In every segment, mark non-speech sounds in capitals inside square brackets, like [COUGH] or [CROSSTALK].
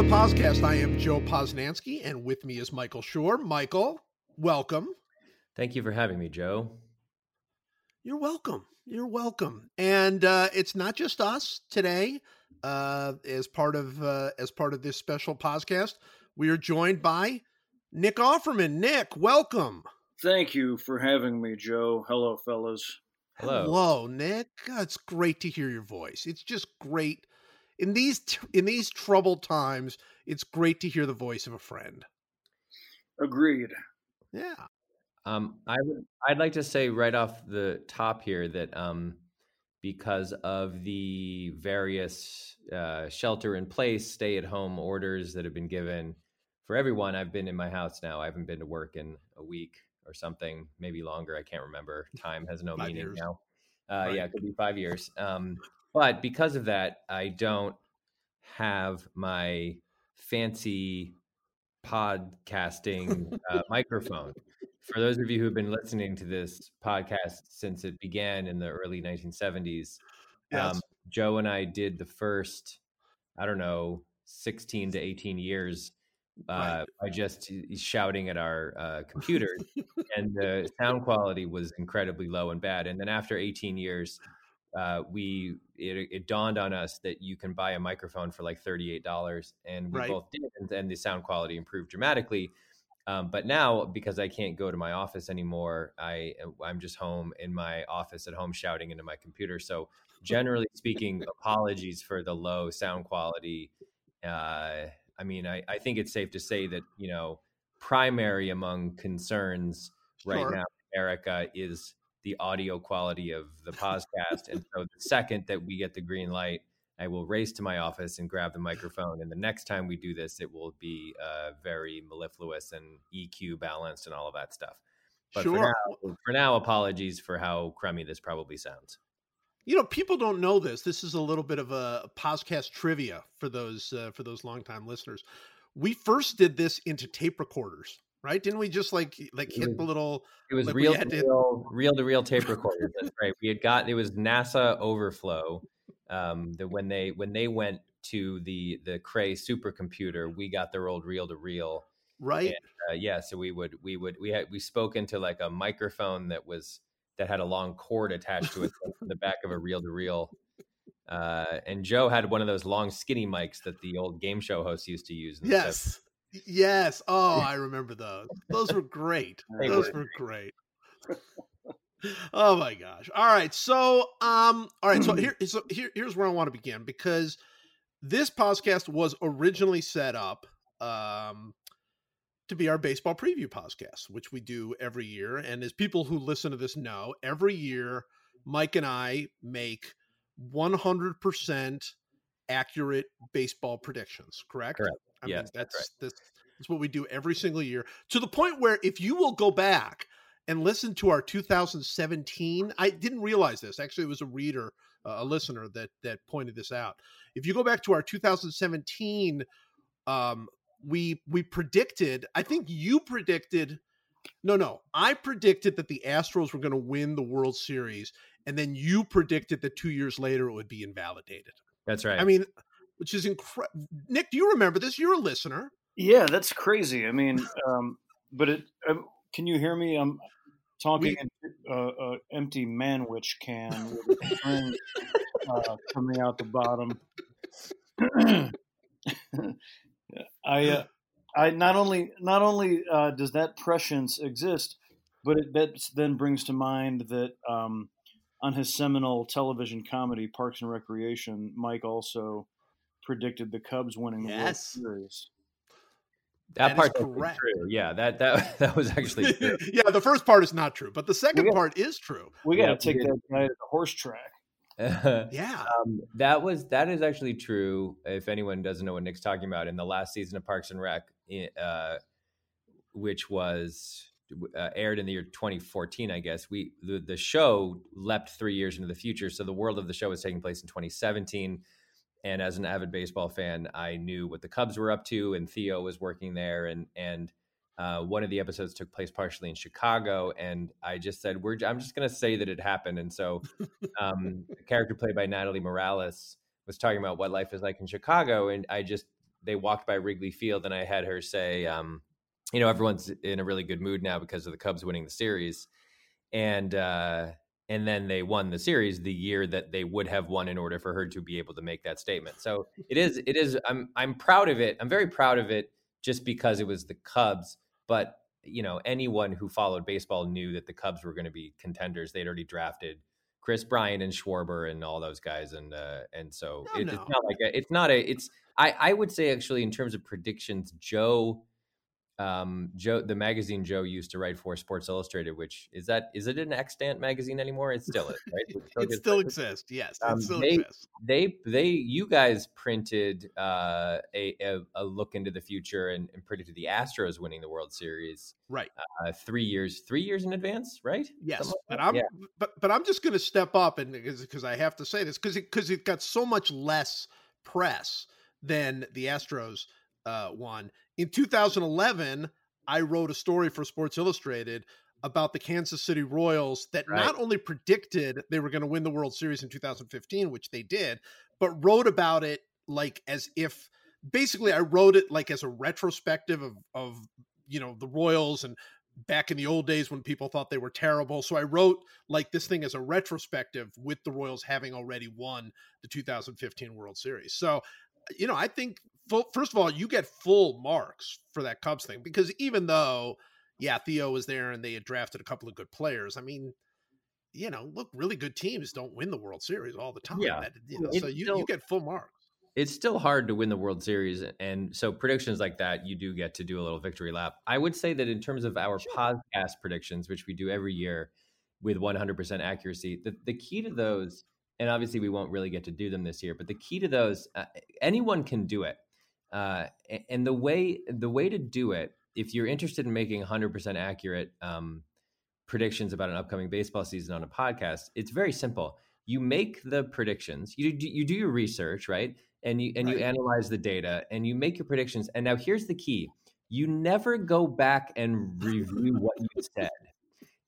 the podcast. I am Joe Posnanski, and with me is Michael Schur. Michael, welcome. Thank you for having me, Joe. You're welcome. You're welcome. And uh, it's not just us today. Uh, as part of uh, as part of this special podcast, we are joined by Nick Offerman. Nick, welcome. Thank you for having me, Joe. Hello, fellas. Hello. Hello, Nick. God, it's great to hear your voice. It's just great in these t- in these troubled times. It's great to hear the voice of a friend. Agreed. Yeah. Um, I would, I'd like to say right off the top here that um, because of the various uh, shelter in place, stay at home orders that have been given for everyone, I've been in my house now. I haven't been to work in a week or something, maybe longer. I can't remember. Time has no Five meaning years. now. Uh, Right. Yeah, it could be five years. Um, but because of that, I don't have my fancy podcasting uh, microphone. For those of you who've been listening to this podcast since it began in the early 1970s, Yes. um, Joe and I did the first, I don't know, 16 to 18 years uh, Right. by just shouting at our uh, computers, [LAUGHS] and the sound quality was incredibly low and bad. And then after 18 years, uh, we it, it dawned on us that you can buy a microphone for like $38, and we Right. both did, and, and the sound quality improved dramatically. Um, but now, because I can't go to my office anymore, I I'm just home in my office at home shouting into my computer. So generally speaking, [LAUGHS] apologies for the low sound quality. Uh, I mean, I, I think it's safe to say that you know, primary among concerns right Sure. now, in America, is the audio quality of the podcast. and so the second that we get the green light, I will race to my office and grab the microphone. And the next time we do this, it will be uh, very mellifluous and EQ balanced and all of that stuff. But for sure. now, for now, apologies for how crummy this probably sounds. You know, people don't know this. This is a little bit of a podcast trivia for those uh, for those longtime listeners. We first did this into tape recorders, right? Didn't we just like like hit the little? It was Like real to real, real to real tape recorder. That's right. We had got it was NASA Overflow. Um, that when they when they went to the the Cray supercomputer, we got their old reel to reel. Right. Uh, yeah, so we would we would we had we spoke into like a microphone that was that had a long cord attached to it [LAUGHS] from the back of a reel to reel. Uh, and Joe had one of those long skinny mics that the old game show hosts used to use. in the 70s. Yes. Yes. Oh, I remember those. Those were great. Those were. were great. Oh my gosh. All right. So um all right, so here [CLEARS THROAT] so here here's where I want to begin because this podcast was originally set up um to be our baseball preview podcast, which we do every year. And as people who listen to this know, every year Mike and I make 100% accurate baseball predictions, correct? Correct. I Yes, mean, that's that's right. that's, that's what we do every single year to the point where if you will go back and listen to our 2017, I didn't realize this. Actually, it was a reader, uh, a listener that that pointed this out. If you go back to our 2017, um, we we predicted. I think you predicted. No, no, I predicted that the Astros were going to win the World Series, and then you predicted that two years later it would be invalidated. That's right. I mean, which is incredible. Nick, do you remember this? You're a listener. Yeah, that's crazy. I mean, um, but it. Um, can you hear me? I'm talking We- in uh, uh, empty manwich can with a string uh, coming out the bottom. [CLEARS THROAT] I, uh, I not only not only uh, does that prescience exist, but it that then brings to mind that um, on his seminal television comedy Parks and Recreation, Mike also predicted the Cubs winning the Yes. World Series. that that is part correct. true. Yeah, that that [LAUGHS] that was actually [LAUGHS] true. yeah, the first part is not true, but the second got- part is true. We got to Yeah, take did. that guy to the horse track. [LAUGHS] Yeah. um, that was that is actually true. If anyone doesn't know what Nick's talking about, in the last season of Parks and Rec, uh, which was uh, aired in the year 2014, I guess we the, the show leapt three years into the future. So the world of the show was taking place in 2017. And as an avid baseball fan, I knew what the Cubs were up to, and Theo was working there, and and Uh, one of the episodes took place partially in Chicago, and I just said, "We're." I'm just going to say that it happened, and so [LAUGHS] um, the character played by Natalie Morales was talking about what life is like in Chicago, and I just they walked by Wrigley Field, and I had her say, um, "You know, everyone's in a really good mood now because of the Cubs winning the series," and uh, and then they won the series the year that they would have won in order for her to be able to make that statement. So it is, it is. I'm I'm proud of it. I'm very proud of it, just because it was the Cubs but you know, anyone who followed baseball knew that the Cubs were going to be contenders. They'd already drafted Kris Bryant and Schwarber and all those guys, and uh, and so Oh, it, no. it's not like a, it's not a it's I I would say actually in terms of predictions, Joe. Um, Joe, the magazine Joe used to write for Sports Illustrated, which is that is it an extant magazine anymore? It still is, right? [LAUGHS] It still It still exists. Yes, Um, it still they- exists. they they you guys printed uh, a, a a look into the future and, and predicted the Astros winning the World Series Right. uh, three years three years in advance, right? Yes, like but? I'm Yeah. but but I'm just going to step up and because I have to say this because it because it got so much less press than the Astros uh, one in 2011. I wrote a story for Sports Illustrated about the Kansas City Royals that Right. not only predicted they were going to win the World Series in 2015, which they did, but wrote about it like as if basically I wrote it like as a retrospective of of you know the Royals and back in the old days when people thought they were terrible. So I wrote like this thing as a retrospective with the Royals having already won the 2015 World Series. So, you know, I think full, first of all, you get full marks for that Cubs thing because even though, yeah, Theo was there and they had drafted a couple of good players. I mean, you know, look, really good teams don't win the World Series all the time. Yeah. That- you know, so you, still- you get full marks. It's still hard to win the World Series, and so predictions like that, you do get to do a little victory lap. I would say that in terms of our Sure. podcast predictions, which we do every year with 100% accuracy, the, the key to those, and obviously we won't really get to do them this year, but the key to those, uh, anyone can do it. Uh, and the way the way to do it, if you're interested in making 100% accurate um, predictions about an upcoming baseball season on a podcast, it's very simple. You make the predictions, you do, you do your research, right? And you and you analyze the data and you make your predictions. And now here's the key. You never go back and review what you said.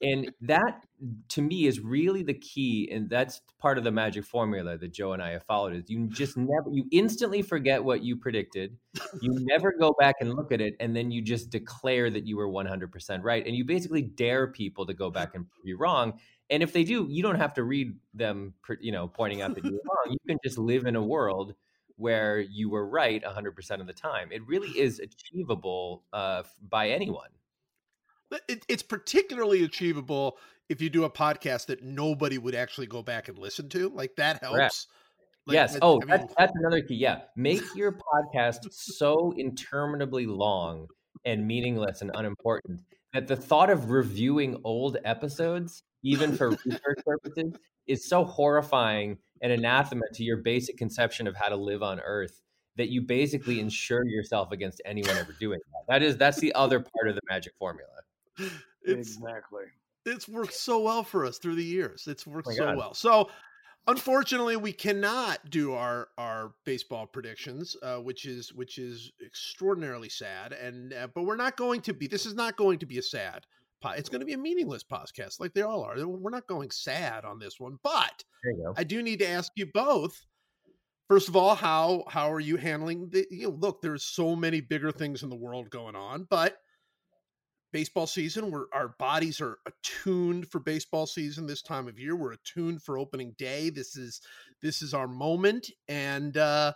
And that to me is really the key and that's part of the magic formula that Joe and I have followed is you just never you instantly forget what you predicted. You never go back and look at it and then you just declare that you were 100% right and you basically dare people to go back and you wrong. And if they do, you don't have to read them you know pointing out that you were wrong. You can just live in a world where you were right 100% of the time. It really is achievable uh, by anyone. It, it's particularly achievable if you do a podcast that nobody would actually go back and listen to. Like that helps. Correct. Like, yes. Oh, I that's, mean- that's another key. Yeah. Make [LAUGHS] your podcast so interminably long and meaningless and unimportant that the thought of reviewing old episodes, even for research [LAUGHS] purposes, is so horrifying and anathema to your basic conception of how to live on Earth that you basically insure yourself against anyone ever doing that. That is that's the other part of the magic formula. It's exactly. it's worked so well for us through the years. It's worked my so God. well. So unfortunately we cannot do our our baseball predictions uh, which is which is extraordinarily sad and uh, but we're not going to be this is not going to be a sad po- it's going to be a meaningless podcast like they all are we're not going sad on this one but There you go. I do need to ask you both. First of all, how how are you handling the? You know, look, there's so many bigger things in the world going on, but baseball season, where our bodies are attuned for baseball season this time of year. We're attuned for opening day. This is this is our moment, and uh,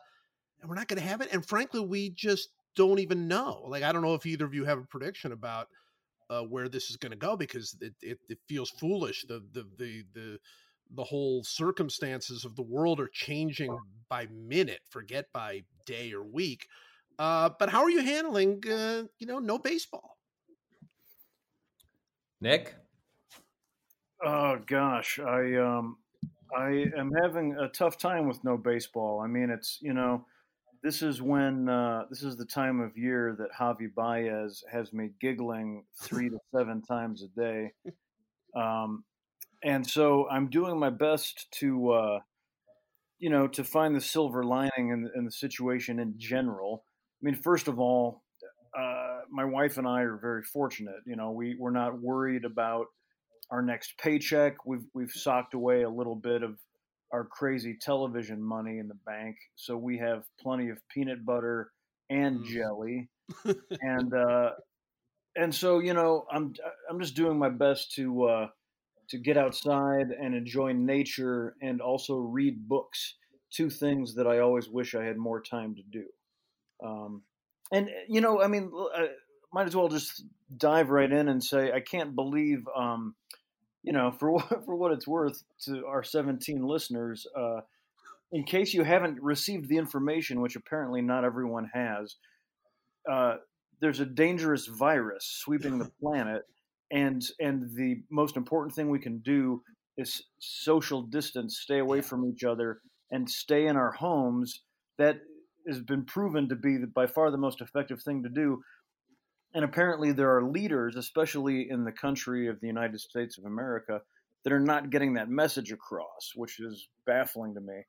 and we're not going to have it. And frankly, we just don't even know. Like, I don't know if either of you have a prediction about uh, where this is going to go because it, it it feels foolish. The the the the the whole circumstances of the world are changing by minute, forget by day or week. Uh, but how are you handling, uh, you know, no baseball? Nick? Oh gosh, I um, I am having a tough time with no baseball. I mean, it's you know, this is when uh, this is the time of year that Javy Baez has me giggling three to seven [LAUGHS] times a day, um, and so I'm doing my best to uh, you know to find the silver lining in, in the situation in general. I mean, first of all, uh, my wife and I are very fortunate. You know, we we're not worried about our next paycheck. We've we've socked away a little bit of our crazy television money in the bank, so we have plenty of peanut butter and Mm. jelly, [LAUGHS] and uh, and so you know, I'm I'm just doing my best to uh, to get outside and enjoy nature, and also read books. Two things that I always wish I had more time to do. Um, and you know, I mean, I might as well just dive right in and say I can't believe, um, you know, for [LAUGHS] what for what it's worth to our 17 listeners. Uh, in case you haven't received the information, which apparently not everyone has, uh, there's a dangerous virus sweeping the [LAUGHS] planet, and and the most important thing we can do is social distance, stay away from each other, and stay in our homes. That has been proven to be by far the most effective thing to do. And apparently, there are leaders, especially in the country of the United States of America, that are not getting that message across, which is baffling to me.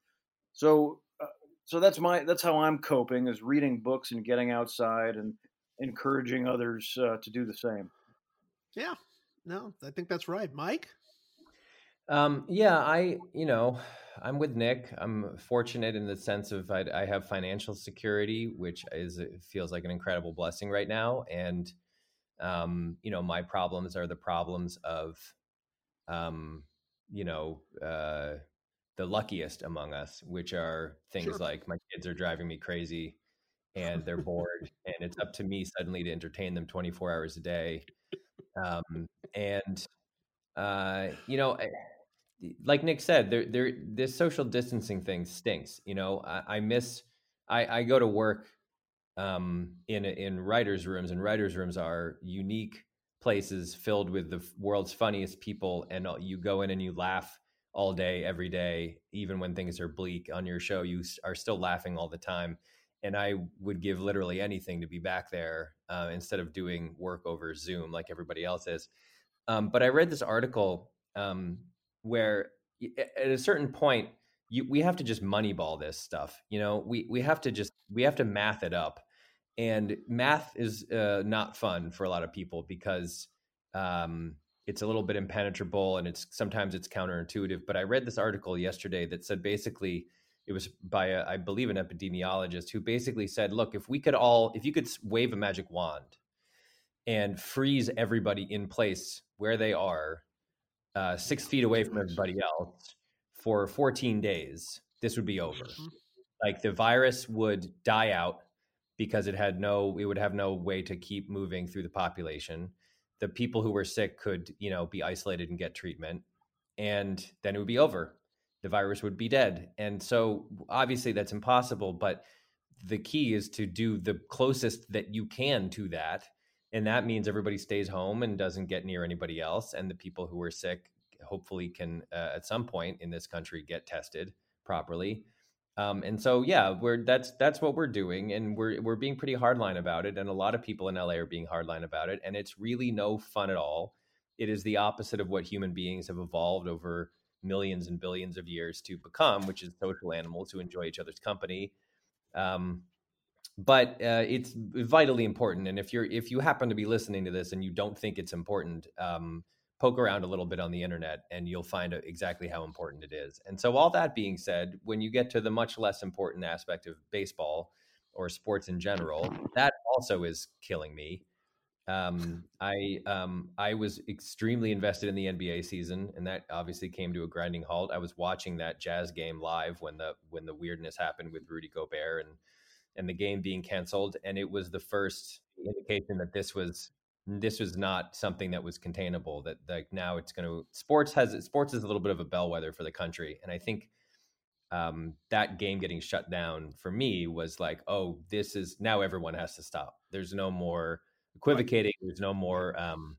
So, uh, so that's my that's how I'm coping is reading books and getting outside and encouraging others uh, to do the same. Yeah. No, I think that's right. Mike? Um, yeah, I, you know, I'm with Nick. I'm fortunate in the sense of I, I have financial security, which is feels like an incredible blessing right now. And, um, you know, my problems are the problems of, um, you know, uh, the luckiest among us, which are things Sure. like my kids are driving me crazy and they're bored and it's up to me suddenly to entertain them 24 hours a day. Um, and, uh, you know, I- like Nick said, there, there, this social distancing thing stinks. You know, I, I miss, I, I go to work um, in in writers' rooms, and writers' rooms are unique places filled with the world's funniest people, and you go in and you laugh all day, every day, even when things are bleak on your show. You are still laughing all the time, and I would give literally anything to be back there uh, instead of doing work over Zoom like everybody else is. Um, but I read this article um, where at a certain point you, we have to just moneyball this stuff you know? We we have to just we have to math it up. And math is uh, not fun for a lot of people because um, it's a little bit impenetrable and it's sometimes it's counterintuitive but i read this article yesterday that said basically it was by a, i believe an epidemiologist who basically said look if we could all if you could wave a magic wand and freeze everybody in place where they are uh, six feet away from everybody else for 14 days, this would be over. Mhm. Like the virus would die out because it had no, it would have no way to keep moving through the population. The people who were sick could, you know, be isolated and get treatment, and then it would be over. The virus would be dead. And so obviously that's impossible, but the key is to do the closest that you can to that and that means everybody stays home and doesn't get near anybody else and the people who are sick hopefully can uh, at some point in this country get tested properly. Um, and so yeah we're that's that's what we're doing and we're we're being pretty hardline about it and a lot of people in la are being hardline about it and it's really no fun at all. It is the opposite of what human beings have evolved over millions and billions of years to become which is social animals who enjoy each other's company. Um, but uh, it's vitally important. And if you're if you happen to be listening to this and you don't think it's important, um, poke around a little bit on the internet and you'll find exactly how important it is. And so, all that being said, when you get to the much less important aspect of baseball or sports in general, that also is killing me. Um, I um, I was extremely invested in the NBA season, and that obviously came to a grinding halt. I was watching that Jazz game live when the when the weirdness happened with Rudy Gobert and and the game being canceled, and it was the first indication that this was this was not something that was containable. That like now it's going to sports has sports is a little bit of a bellwether for the country, and I think um, that game getting shut down for me was like, oh, this is now everyone has to stop. There's no more equivocating. There's no more. Um,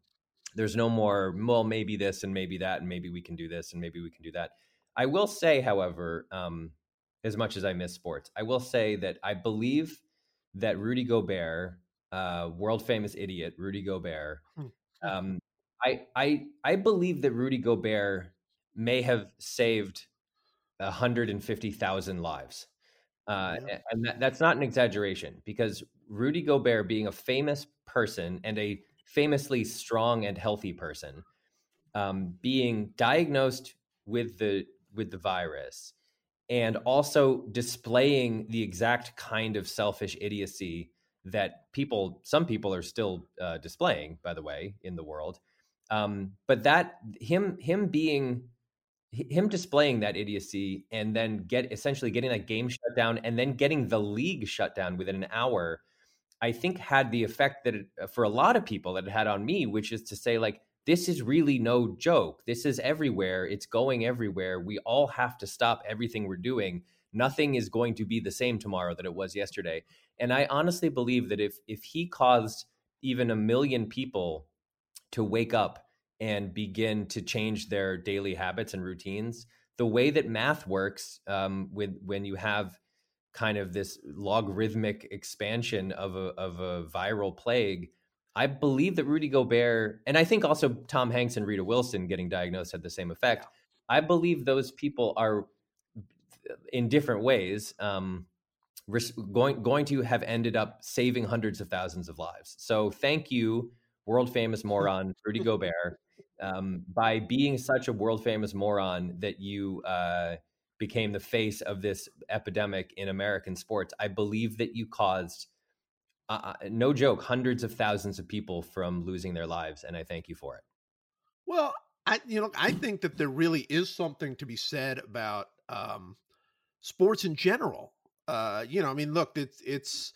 there's no more. Well, maybe this and maybe that, and maybe we can do this and maybe we can do that. I will say, however, um, as much as I miss sports, I will say that I believe that Rudy Gobert, uh, world famous idiot Rudy Gobert, um, I I I believe that Rudy Gobert may have saved 150,000 lives. Uh, Yeah. And that, that's not an exaggeration because Rudy Gobert, being a famous person and a famously strong and healthy person, um, being diagnosed with the with the virus, and also displaying the exact kind of selfish idiocy that people, some people, are still uh, displaying. By the way, in the world, um, but that him him being him displaying that idiocy and then get essentially getting that game shut down and then getting the league shut down within an hour i think had the effect that it, for a lot of people that it had on me which is to say like this is really no joke. This is everywhere. It's going everywhere. We all have to stop everything we're doing. Nothing is going to be the same tomorrow that it was yesterday. And i honestly believe that if if he caused even a million people to wake up and begin to change their daily habits and routines. The way that math works, um, with when you have kind of this logarithmic expansion of a of a viral plague, I believe that Rudy Gobert and I think also Tom Hanks and Rita Wilson getting diagnosed had the same effect. I believe those people are in different ways um, going going to have ended up saving hundreds of thousands of lives. So thank you, world famous moron [LAUGHS] Rudy Gobert, um, by being such a world famous moron that you uh, became the face of this epidemic in American sports. I believe that you caused. Uh, no joke, hundreds of thousands of people from losing their lives, and I thank you for it. Well, I you know I think that there really is something to be said about um, sports in general. Uh, you know, I mean, look, it's it's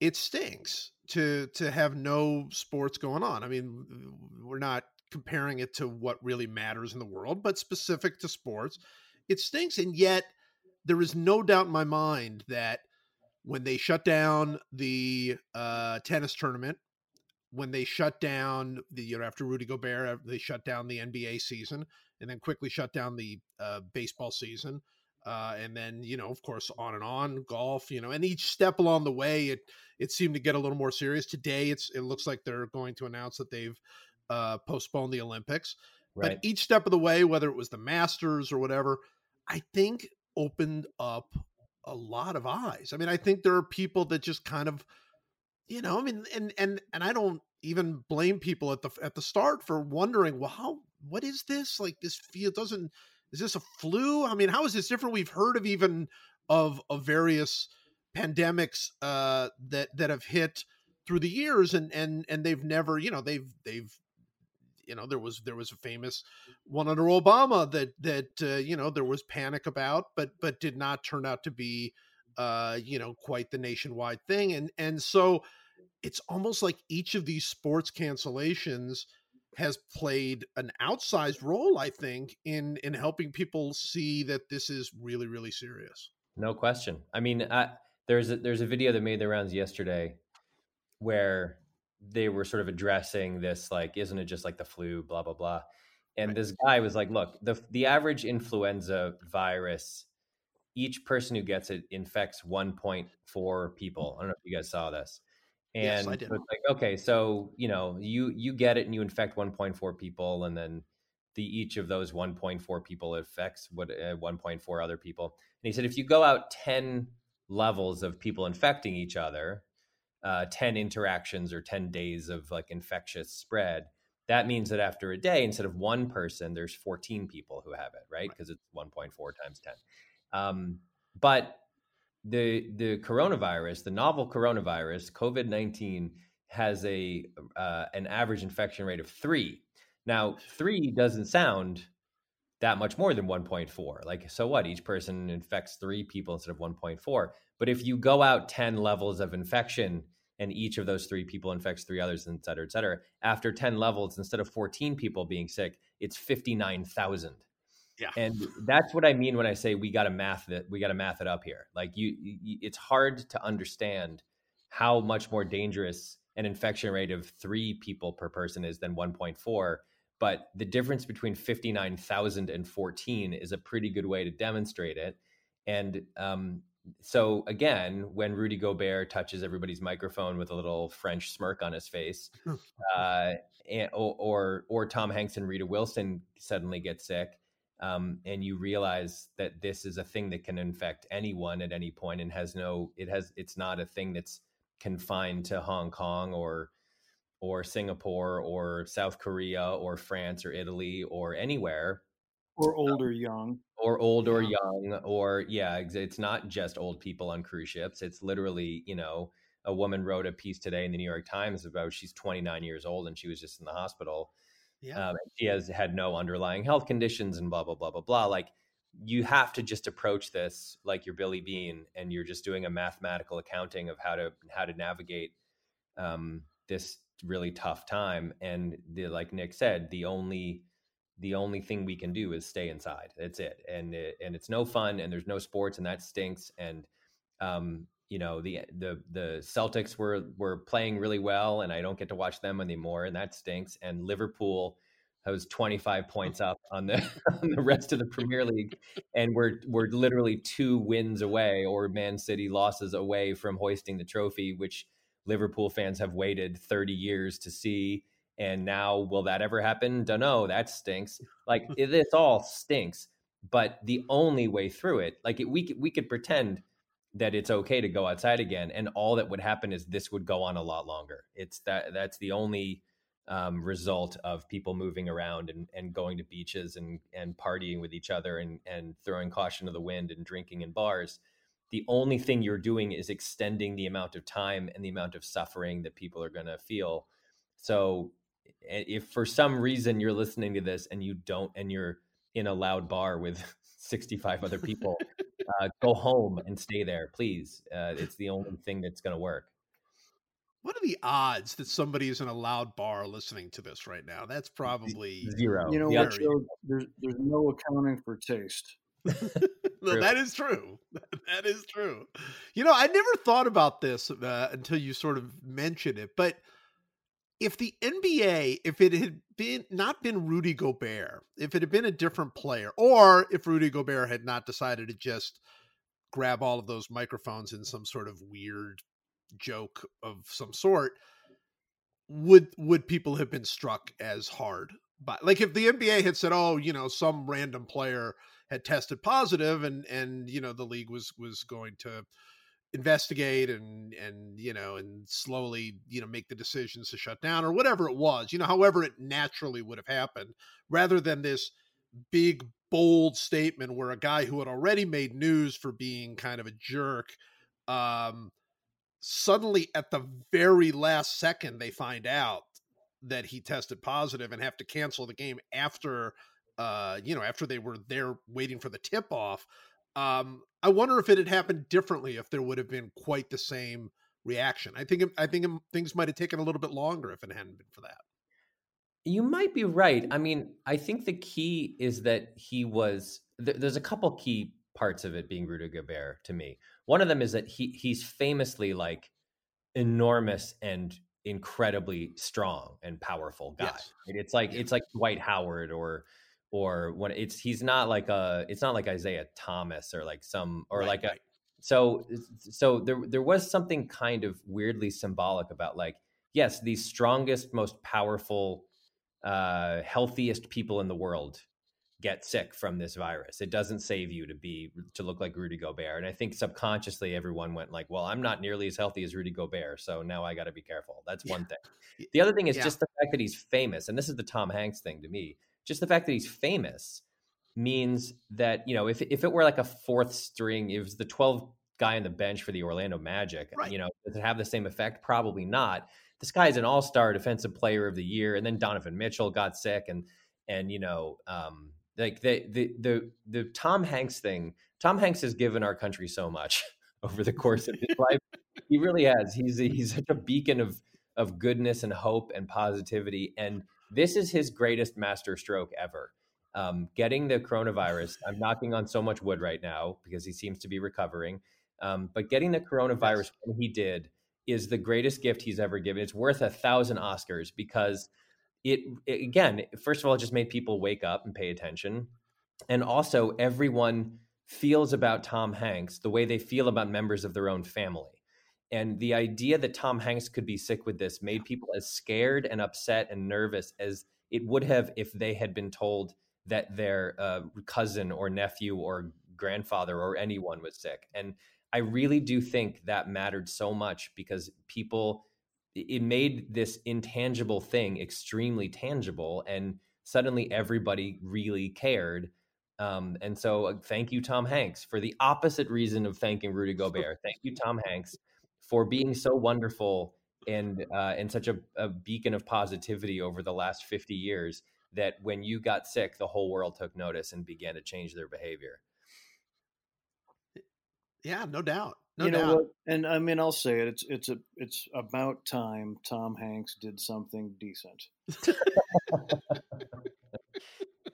it stinks to to have no sports going on. I mean, we're not comparing it to what really matters in the world, but specific to sports, it stinks. And yet, there is no doubt in my mind that when they shut down the uh, tennis tournament, when they shut down the you know after Rudy Gobert, they shut down the NBA season, and then quickly shut down the uh, baseball season, uh, and then you know of course on and on golf, you know, and each step along the way, it it seemed to get a little more serious. Today, it's it looks like they're going to announce that they've uh, postponed the Olympics, Right. but each step of the way, whether it was the Masters or whatever, I think opened up a lot of eyes. I mean, I think there are people that just kind of, you know, I mean, and and and I don't even blame people at the at the start for wondering, well, how what is this? Like this feel doesn't is this a flu? I mean, how is this different? We've heard of even of of various pandemics uh that that have hit through the years and and and they've never, you know, they've they've you know there was there was a famous one under Obama that that uh, you know there was panic about, but but did not turn out to be uh, you know quite the nationwide thing, and and so it's almost like each of these sports cancellations has played an outsized role, I think, in in helping people see that this is really really serious. No question. I mean, uh, there's a, there's a video that made the rounds yesterday where they were sort of addressing this, like, isn't it just like the flu, blah blah blah. And Right. this guy was like, look, the the average influenza virus, each person who gets it infects 1.4 people. I don't know if you guys saw this. Yes, And I did. so it's like, okay, so you know, you you get it and you infect 1.4 people, and then the each of those 1.4 people affects what uh, 1.4 other people. And he said, if you go out 10 levels of people infecting each other, uh, 10 interactions or 10 days of like infectious spread, that means that after a day, instead of one person, there's 14 people who have it, right? Because it's 1.4 times 10. Um, but the the coronavirus, the novel coronavirus, COVID 19, has a uh, an average infection rate of three. Now, three doesn't sound that much more than 1.4. Like, so what? Each person infects three people instead of 1.4. But if you go out 10 levels of infection and each of those three people infects three others, et cetera, et cetera, after 10 levels, instead of 14 people being sick, it's 59,000. Yeah. And that's what I mean when I say we got to math it. We got to math it up here. Like you, you, it's hard to understand how much more dangerous an infection rate of three people per person is than 1.4 but the difference between 59,000 and 14 is a pretty good way to demonstrate it. And um, so, again, when Rudy Gobert touches everybody's microphone with a little French smirk on his face, [LAUGHS] uh, and, or, or or Tom Hanks and Rita Wilson suddenly get sick, um, and you realize that this is a thing that can infect anyone at any point and has no it has it's not a thing that's confined to hong kong or or singapore or south korea or france or italy or anywhere or old or young. Or old or young or yeah it's not just old people on cruise ships it's literally you know a woman wrote a piece today in the new york times about she's 29 years old and she was just in the hospital Yeah. um, she has had no underlying health conditions and blah blah blah blah blah like you have to just approach this like you're billy beane and you're just doing a mathematical accounting of how to how to navigate um, this really tough time and the, like nick said the only the only thing we can do is stay inside that's it and it, and it's no fun and there's no sports and that stinks and um, you know the the the Celtics were were playing really well, and I don't get to watch them anymore, and that stinks. And Liverpool was 25 points up on the [LAUGHS] on the rest of the Premier League, and we're we're literally two wins away, or Man City losses away from hoisting the trophy, which Liverpool fans have waited 30 years to see. And now, will that ever happen? Don't know. That stinks. [LAUGHS] Like this all stinks. But the only way through it, like it, we could, we could pretend that it's okay to go outside again and all that would happen is this would go on a lot longer it's that that's the only um, result of people moving around and, and going to beaches and and partying with each other and and throwing caution to the wind and drinking in bars the only thing you're doing is extending the amount of time and the amount of suffering that people are going to feel so if for some reason you're listening to this and you don't and you're in a loud bar with [LAUGHS] 65 other people [LAUGHS] uh, go home and stay there, please. Uh, it's the only thing that's going to work. What are the odds that somebody is in a loud bar listening to this right now? That's probably zero. You know Yeah. what? Joe? There's there's no accounting for taste. [LAUGHS] no, that is true. That is true. You know, I never thought about this uh, until you sort of mentioned it. But if the NBA, if it had been not been Rudy Gobert, if it had been a different player, or if Rudy Gobert had not decided to just grab all of those microphones in some sort of weird joke of some sort, would would people have been struck as hard? But like if the NBA had said, "Oh, you know, some random player had tested positive and and you know the league was was going to investigate and and you know and slowly you know make the decisions to shut down or whatever it was you know however it naturally would have happened rather than this big bold statement where a guy who had already made news for being kind of a jerk um suddenly at the very last second they find out that he tested positive and have to cancel the game after uh you know after they were there waiting for the tip off um i wonder if it had happened differently if there would have been quite the same reaction i think i think things might have taken a little bit longer if it hadn't been for that You might be right. I mean, I think the key is that he was. Th- there's a couple key parts of it being Rudy Gobert to me. One of them is that he he's famously like enormous and incredibly strong and powerful guy. Yes. It's like it's like Dwight Howard or or when it's he's not like a it's not like Isaiah Thomas or like some or Right, like a right. so so there there was something kind of weirdly symbolic about like yes the strongest most powerful uh healthiest people in the world get sick from this virus it doesn't save you to be to look like rudy gobert and i think subconsciously everyone went like well i'm not nearly as healthy as rudy gobert so now i got to be careful that's Yeah. one thing the other thing is yeah. just the fact that he's famous and this is the tom hanks thing to me just the fact that he's famous means that you know if if it were like a fourth string, it was the 12 guy on the bench for the Orlando Magic. Right. You know, does it have the same effect? Probably not. This guy is an all-star defensive player of the year, and then Donovan Mitchell got sick, and and you know, um, like the the the the Tom Hanks thing. Tom Hanks has given our country so much [LAUGHS] over the course of his life. He really has. He's he's such a beacon of of goodness and hope and positivity, and this is his greatest master stroke ever um, getting the coronavirus. I'm [LAUGHS] knocking on so much wood right now because he seems to be recovering. Um, but getting the coronavirus when he did is the greatest gift he's ever given. It's worth a thousand Oscars because it, it again, first of all, it just made people wake up and pay attention, and also everyone feels about Tom Hanks the way they feel about members of their own family. And the idea that Tom Hanks could be sick with this made people as scared and upset and nervous as it would have if they had been told that their uh, cousin or nephew or grandfather or anyone was sick. And I really do think that mattered so much because people, it made this intangible thing extremely tangible. And suddenly everybody really cared. Um, and so, uh, thank you, Tom Hanks, for the opposite reason of thanking Rudy [LAUGHS] Gobert. Thank you, Tom Hanks, for being so wonderful and uh, and such a, a beacon of positivity over the last 50 years that when you got sick, the whole world took notice and began to change their behavior. Yeah, no doubt. No you know doubt. what? And I mean, I'll say it. It's it's a it's about time Tom Hanks did something decent.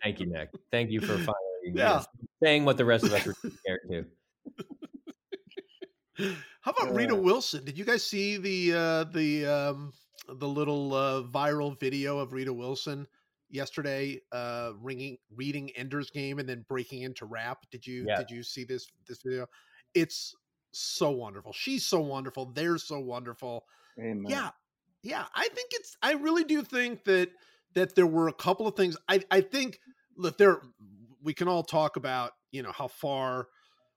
Thank you, Nick. Thank you for finally Yeah. saying what the rest of us were scared to. [LAUGHS] How about Rita Wilson? Did you guys see the uh, the um, the little uh, viral video of Rita Wilson yesterday uh, ringing reading Ender's Game and then breaking into rap? Did you Yeah. did you see this this video? It's so wonderful. She's so wonderful. They're so wonderful. Amen. Yeah. Yeah, I think it's I really do think that that there were a couple of things. I I think look there we can all talk about, you know, how far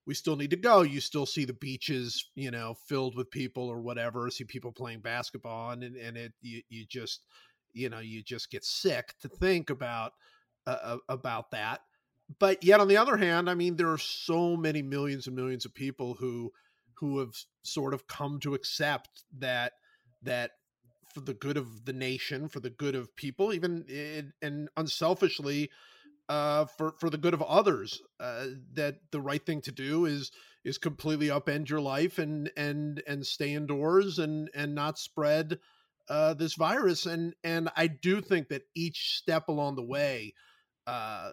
we still need to go. You still see the beaches, you know, filled with people or whatever, see people playing basketball and and it you, you just you know, you just get sick to think about uh, uh, about that. But yet on the other hand, I mean there are so many millions and millions of people who who have sort of come to accept that that for the good of the nation, for the good of people, even in, and unselfishly, uh, for for the good of others, uh, that the right thing to do is is completely upend your life and and and stay indoors and and not spread uh, this virus. And and I do think that each step along the way. Uh,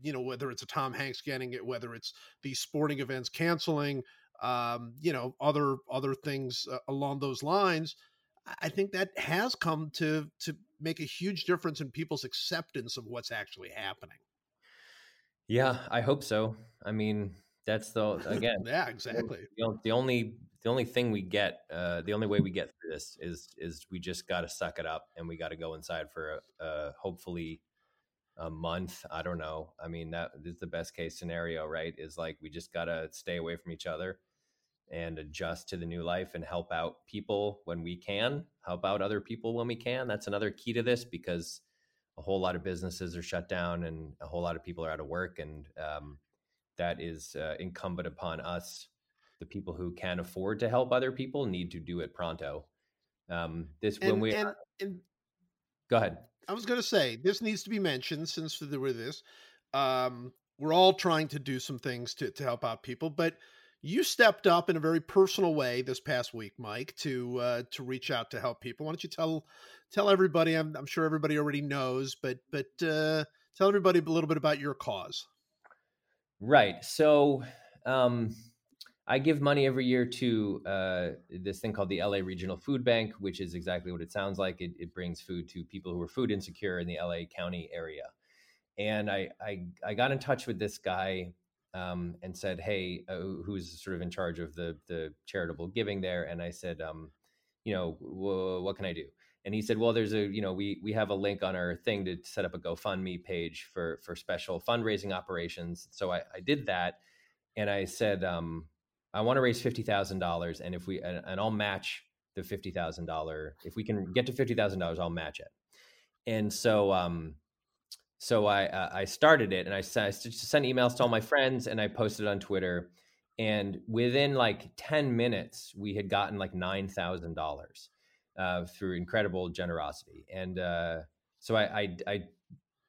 you know, whether it's a Tom Hanks getting it, whether it's these sporting events canceling, um, you know, other other things uh, along those lines, I- think that has come to to make a huge difference in people's acceptance of what's actually happening. Yeah, I hope so. I mean, that's the [LAUGHS] again yeah, exactly. the, on- the only the only thing we get uh, the only way we get through this is is we just got to suck it up and we got to go inside for a, a hopefully a month. I don't know. I mean, that is the best case scenario, right? Is like we just got to stay away from each other and adjust to the new life and help out people when we can, help out other people when we can. That's another key to this because a whole lot of businesses are shut down and a whole lot of people are out of work. And um, that is uh, incumbent upon us, the people who can afford to help other people, need to do it pronto. Um, this when we and and go ahead. I was going to say this needs to be mentioned since there were this. Um, we're all trying to do some things to to help out people, but you stepped up in a very personal way this past week, Mike, to uh, to reach out to help people. Why don't you tell tell everybody? I'm, I'm sure everybody already knows, but but uh, tell everybody a little bit about your cause. Right. So um, I give money every year to uh, this thing called the LA Regional Food Bank, which is exactly what it sounds like. It, it brings food to people who are food insecure in the LA County area. And I, I, I got in touch with this guy um, and said, "Hey, uh, who's sort of in charge of the the charitable giving there?" And I said, um, "You know, wh- what can I do?" And he said, "Well, there's a you know we we have a link on our thing to set up a GoFundMe page for for special fundraising operations." So I, I did that, and I said, um, "I want to raise fifty thousand dollars, and if we and, and I'll match the fifty thousand dollar. If we can get to fifty thousand dollars, I'll match it." And so um, so I uh, I started it and I sent, I sent emails to all my friends and I posted on Twitter. And within like ten minutes, we had gotten like nine thousand dollars uh, through incredible generosity. And uh, so I, I I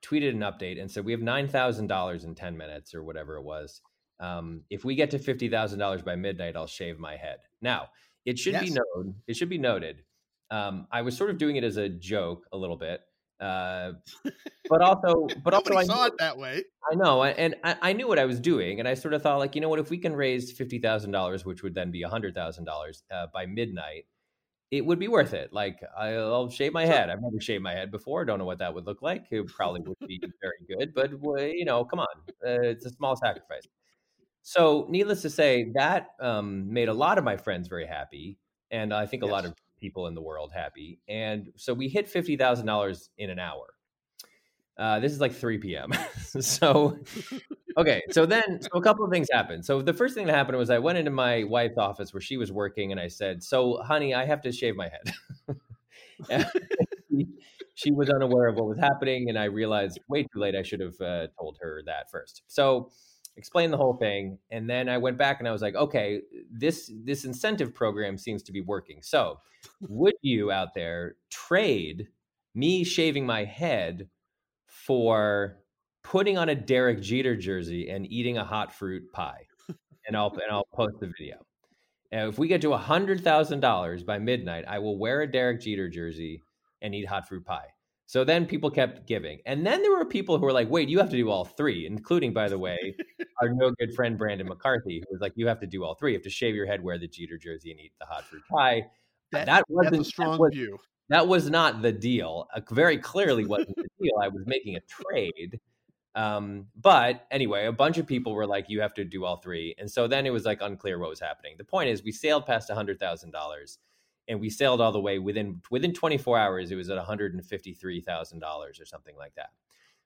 tweeted an update and said we have nine thousand dollars in ten minutes or whatever it was. Um, if we get to fifty thousand dollars by midnight, I'll shave my head. Now it should be Yes. noted. It should be noted. Um, I was sort of doing it as a joke a little bit. Uh, [LAUGHS] but also, but also, I saw knew, it that way. I know, and I, I knew what I was doing, and I sort of thought, like, you know what, if we can raise fifty thousand dollars, which would then be hundred thousand uh, dollars by midnight, it would be worth it. Like, I'll shave my head. I've never shaved my head before. Don't know what that would look like. It probably would be very good, but you know, come on, uh, it's a small sacrifice. So, needless to say, that um, made a lot of my friends very happy, and I think a lot of people in the world happy. And so we hit fifty thousand dollars in an hour. Uh, this is like 3 p.m. [LAUGHS] so, [LAUGHS] okay. So then, so a couple of things happened. So the first thing that happened was I went into my wife's office where she was working, and I said, "So, honey, I have to shave my head." [LAUGHS] she was unaware of what was happening, and I realized way too late I should have uh, told her that first. So, explained the whole thing, and then I went back and I was like, "Okay, this this incentive program seems to be working. So, would you out there trade me shaving my head?" For putting on a Derek Jeter jersey and eating a hot fruit pie, and I'll and I'll post the video. And if we get to a hundred thousand dollars by midnight, I will wear a Derek Jeter jersey and eat hot fruit pie. So then people kept giving, and then there were people who were like, "Wait, you have to do all three, including, by the way, our no good friend Brandon McCarthy, who was like, "You have to do all three. You have to shave your head, wear the Jeter jersey, and eat the hot fruit pie." That, that that's a wasn't strong that was, view. That was not the deal. Uh, very clearly wasn't the deal. I was making a trade. Um, but anyway, a bunch of people were like, you have to do all three. And so then it was like unclear what was happening. The point is we sailed past a hundred thousand dollars and we sailed all the way within within 24 hours, it was at $153,000 or something like that.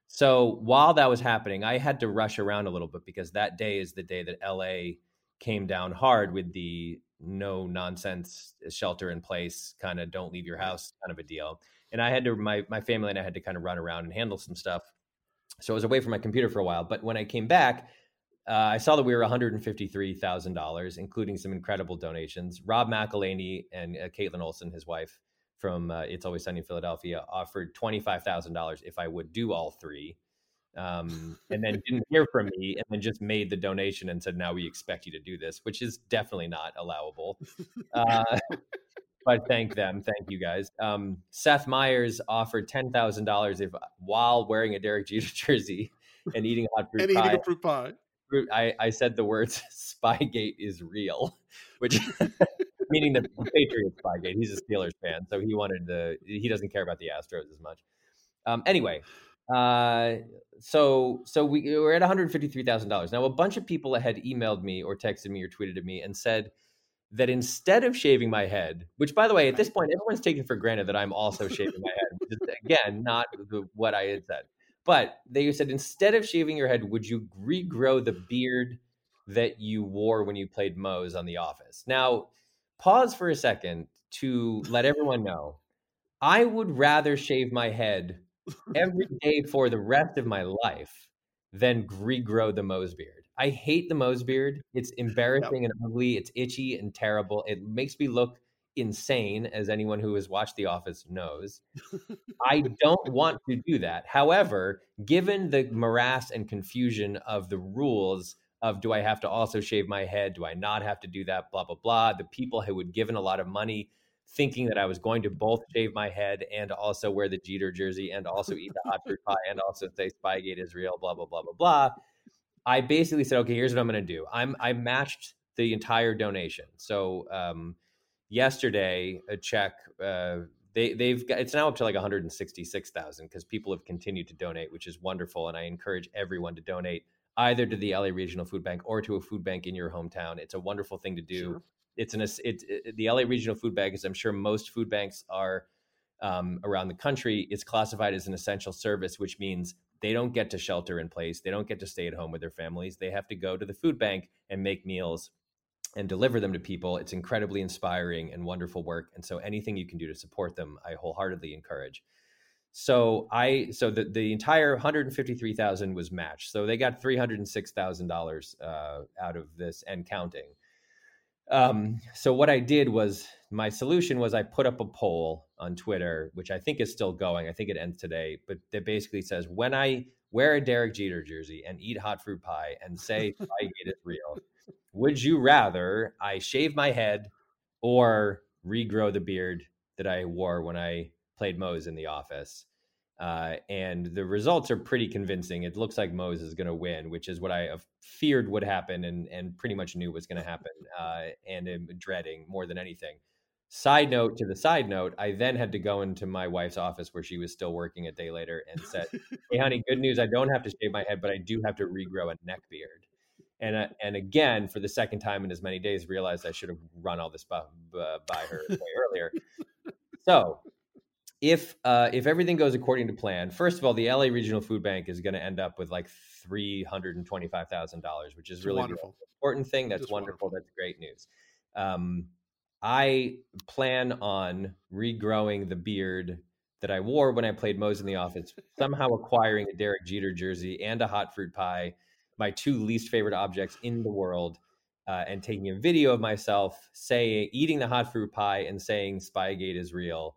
So while that was happening, I had to rush around a little bit because that day is the day that LA came down hard with the no nonsense shelter in place kind of don't leave your house kind of a deal. And i had to my my family and i had to kind of run around and handle some stuff. So i was away from my computer for a while but when i came back uh, i saw that we were $153000 including some incredible donations. Rob mcelhenney and uh, kaitlin olson his wife from uh, it's always sunny in philadelphia offered $25000 if i would do all three um, and then didn't hear from me and then just made the donation and said now we expect you to do this which is definitely not allowable. Uh, [LAUGHS] but thank them. Thank you guys. Um, seth meyers offered $10000 if while wearing a derek jeter [LAUGHS] jersey and eating a hot fruit And pie eating a fruit pie. I, I said the words [LAUGHS] spygate is real which meaning the patriot spygate. He's a steelers fan so he wanted to he doesn't care about the astros as much. Um, anyway uh, so so we we're at one hundred fifty three thousand dollars now. A bunch of people had emailed me or texted me or tweeted at me and said that instead of shaving my head, which by the way at this point everyone's taking for granted that I'm also shaving my head, which is, again not the, what I had said, but they said instead of shaving your head, would you regrow the beard that you wore when you played Mose on The Office? Now, pause for a second to let everyone know. I would rather shave my head every day for the rest of my life than regrow the Mose beard. I hate the Mose beard. It's embarrassing and ugly. It's itchy and terrible. It makes me look insane, as anyone who has watched The Office knows. I don't want to do that. However, given the morass and confusion of the rules of do I have to also shave my head? Do I not have to do that? Blah, blah, blah. The people who had given a lot of money thinking that I was going to both shave my head and also wear the Jeter jersey and also eat the hot fruit pie and also say Spygate is real, blah, blah, blah, blah, blah. I basically said, okay, here's what I'm going to do. I'm I matched the entire donation. So um, yesterday, a check uh, they they've got it's now up to like 166,000 because people have continued to donate, which is wonderful, and I encourage everyone to donate either to the LA Regional Food Bank or to a food bank in your hometown. It's a wonderful thing to do. Sure. It's an it's it, the LA Regional Food Bank, as I'm sure most food banks are um, around the country, is classified as an essential service, which means they don't get to shelter in place. They don't get to stay at home with their families. They have to go to the food bank and make meals and deliver them to people. It's incredibly inspiring and wonderful work. And so anything you can do to support them, I wholeheartedly encourage. So I so the, the entire 153,000 was matched. So they got $306,000 uh, out of this and counting. Um, so what I did was my solution was I put up a poll on Twitter, which I think is still going. I think it ends today, but that basically says when I wear a Derek Jeter jersey and eat hot fruit pie and say [LAUGHS] Spygate is real, would you rather I shave my head or regrow the beard that I wore when I played Mose in the office? Uh, and the results are pretty convincing. It looks like Mose is going to win, which is what I have feared would happen and, and pretty much knew was going to happen uh, and am dreading more than anything. Side note to the side note, I then had to go into my wife's office where she was still working a day later and said, Hey, honey, [LAUGHS] good news. I don't have to shave my head, but I do have to regrow a neck beard. And, uh, and again, for the second time in as many days, realized I should have run all this by, by her way earlier. So if uh, if everything goes according to plan, first of all, the LA Regional Food Bank is going to end up with like three hundred and twenty five thousand dollars, which is really important thing. That's wonderful. wonderful. That's great news. Um, I plan on regrowing the beard that I wore when I played Mose in the office, somehow acquiring a Derek Jeter jersey and a hot fruit pie, my two least favorite objects in the world, uh, and taking a video of myself saying eating the hot fruit pie and saying Spygate is real.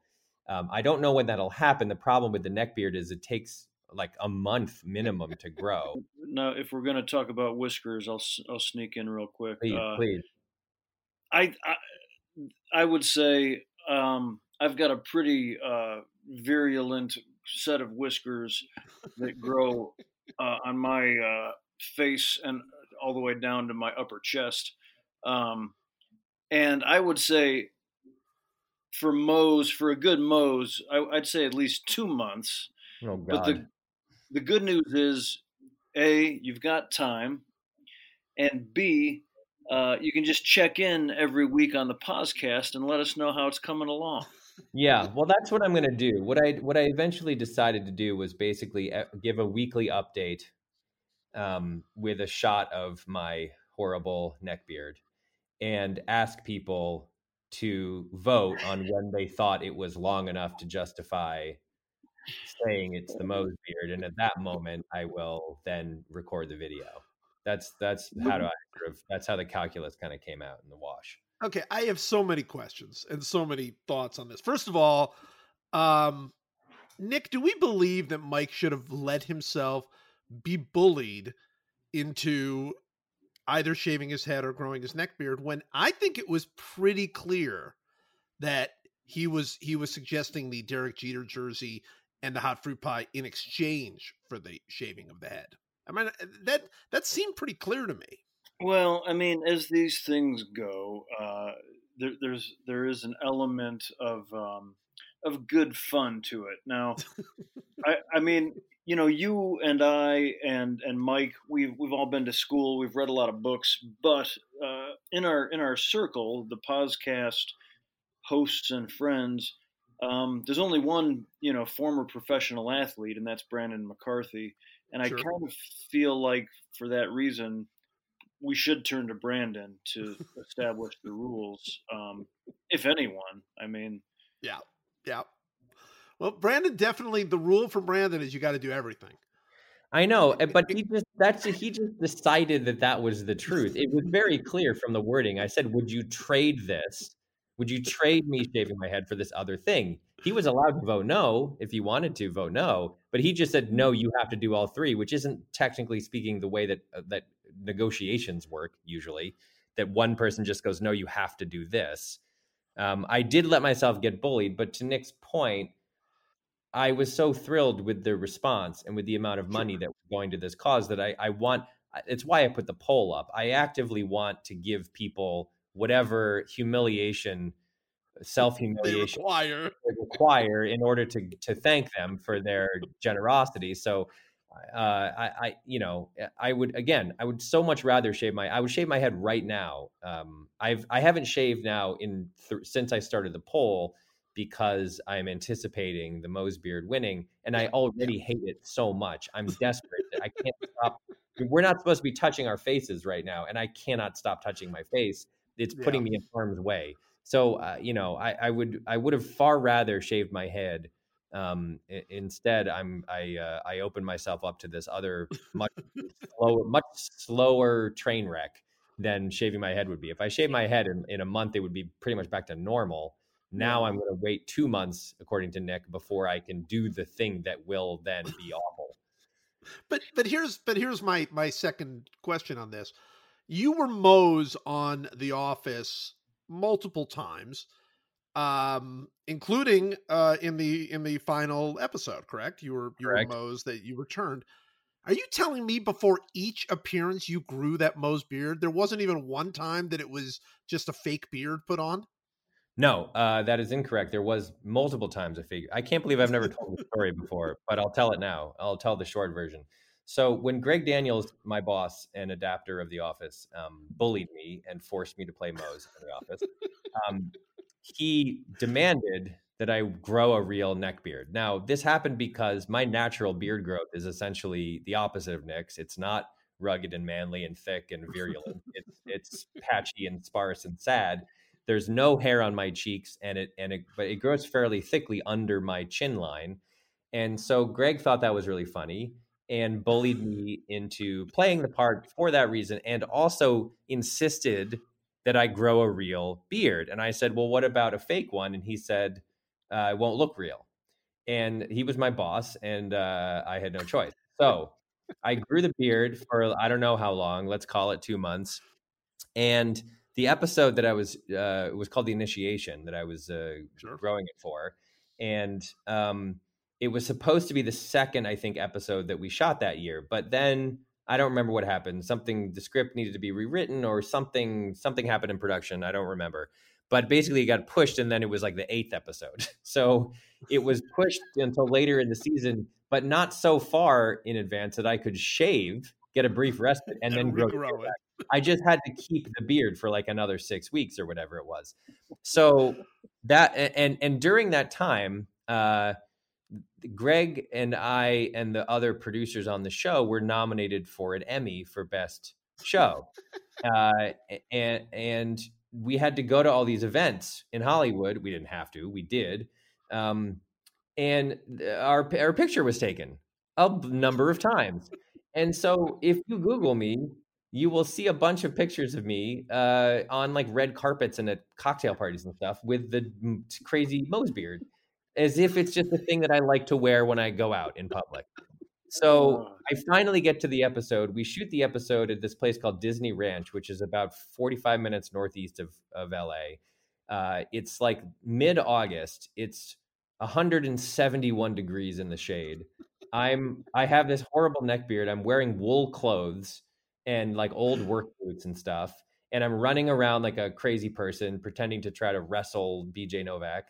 Um, I don't know when that'll happen. The problem with the neck beard is it takes like a month minimum to grow. [LAUGHS] Now, if we're going to talk about whiskers, I'll I'll sneak in real quick. Please, Uh, please. I, I I would say um, I've got a pretty uh, virulent set of whiskers that grow uh, on my uh, face and all the way down to my upper chest. Um, and I would say for Mose, for a good Mose, I, I'd say at least two months. Oh God. But the the good news is, a you've got time, and b uh, you can just check in every week on the podcast and let us know how it's coming along. Yeah, well, that's what I'm going to do. What I what I eventually decided to do was basically uh, give a weekly update um, with a shot of my horrible neck beard and ask people to vote on when they thought it was long enough to justify saying it's the Mose beard, and at that moment, I will then record the video. That's that's how do I sort of that's how the calculus kind of came out in the wash. Okay, I have so many questions and so many thoughts on this. First of all, um, Nick, do we believe that Mike should have let himself be bullied into either shaving his head or growing his neck beard when I think it was pretty clear that he was he was suggesting the Derek Jeter jersey and the hot fruit pie in exchange for the shaving of the head. I mean that that seemed pretty clear to me. Well, I mean, as these things go, uh, there, there's there is an element of um, of good fun to it. Now, [LAUGHS] I, I mean, you know, you and I and and Mike, we've we've all been to school, we've read a lot of books, but uh, in our in our circle, the podcast hosts and friends, um, there's only one, you know, former professional athlete, and that's Brandon McCarthy. And Sure. I kind of feel like, for that reason, we should turn to Brandon to [LAUGHS] establish the rules, um, if anyone. I mean, yeah, Yeah. Well, Brandon definitely the rule for Brandon is you got to do everything. I know, eh, but [LAUGHS] he just that's he just decided that that was the truth. It was very clear from the wording. I said, "Would you trade this? Would you trade me shaving my head for this other thing?" He was allowed to vote no if he wanted to vote no, but he just said, "No, you have to do all three, which isn't technically speaking the way that uh, that negotiations work usually. That one person just goes, "No, you have to do this." Um, I did let myself get bullied, but to Nick's point, I was so thrilled with the response and with the amount of money that was going to this cause that I, I want. It's why I put the poll up. I actively want to give people whatever humiliation, self humiliation require. require in order to to thank them for their generosity. So, uh, I, I, you know, I would again, I would so much rather shave my. I would shave my head right now. Um, I've I haven't shaved now in th- since I started the poll because I'm anticipating the Mose beard winning, and I already hate it so much. I'm [LAUGHS] desperate. I can't stop. We're not supposed to be touching our faces right now, and I cannot stop touching my face. It's Yeah. putting me in harm's way. So uh, you know, I, I would I would have far rather shaved my head. Um, i- instead, I'm I uh, I open myself up to this other much [LAUGHS] slower, much slower train wreck than shaving my head would be. If I shave my head in, in a month, it would be pretty much back to normal. Now I'm going to wait two months, according to Nick, before I can do the thing that will then be awful. But but here's but here's my my second question on this. You were Mose on The Office multiple times, um, including uh, in the in the final episode. Correct? You were you Correct. were Mose that you returned. Are you telling me before each appearance you grew that Mose beard? There wasn't even one time that it was just a fake beard put on. No, uh, that is incorrect. There was multiple times a figure. I can't believe I've never told the story before, but I'll tell it now. I'll tell the short version. So when Greg Daniels, my boss and adapter of The Office, um, bullied me and forced me to play Mose in The Office, um, he demanded that I grow a real neck beard. Now, this happened because my natural beard growth is essentially the opposite of Nick's. It's not rugged and manly and thick and virulent. it's it's patchy and sparse and sad. There's no hair on my cheeks, and it and it but it grows fairly thickly under my chin line. And so Greg thought that was really funny and bullied me into playing the part for that reason, and also insisted that I grow a real beard. And I said, "Well, what about a fake one?" And he said, uh, "It won't look real." And he was my boss, and uh, I had no choice. So I grew the beard for I don't know how long. Let's call it two months. And the episode that I was uh, was called the initiation that I was uh, sure. growing it for, and um, it was supposed to be the second I think episode that we shot that year. But then I don't remember what happened. Something the script needed to be rewritten or something something happened in production. I don't remember. But basically, it got pushed, and then it was like the eighth episode. [LAUGHS] So it was pushed until later in the season but not so far in advance that I could shave, get a brief respite, and, and then grow, grow it. I just had to keep the beard for like another six weeks or whatever it was. So that and and during that time, uh, Greg and I and the other producers on the show were nominated for an Emmy for best show, uh, and and we had to go to all these events in Hollywood. We didn't have to, we did. Um, and our our picture was taken a number of times. And so if you Google me, you will see a bunch of pictures of me uh, on like red carpets and at cocktail parties and stuff with the crazy Mose beard, as if it's just a thing that I like to wear when I go out in public. So I finally get to the episode. We shoot the episode at this place called Disney Ranch, which is about 45 minutes northeast of, of LA. Uh, it's like mid August. It's 171 degrees in the shade. I'm I have this horrible neck beard. I'm wearing wool clothes and like old work [SIGHS] boots and stuff. And I'm running around like a crazy person pretending to try to wrestle BJ Novak.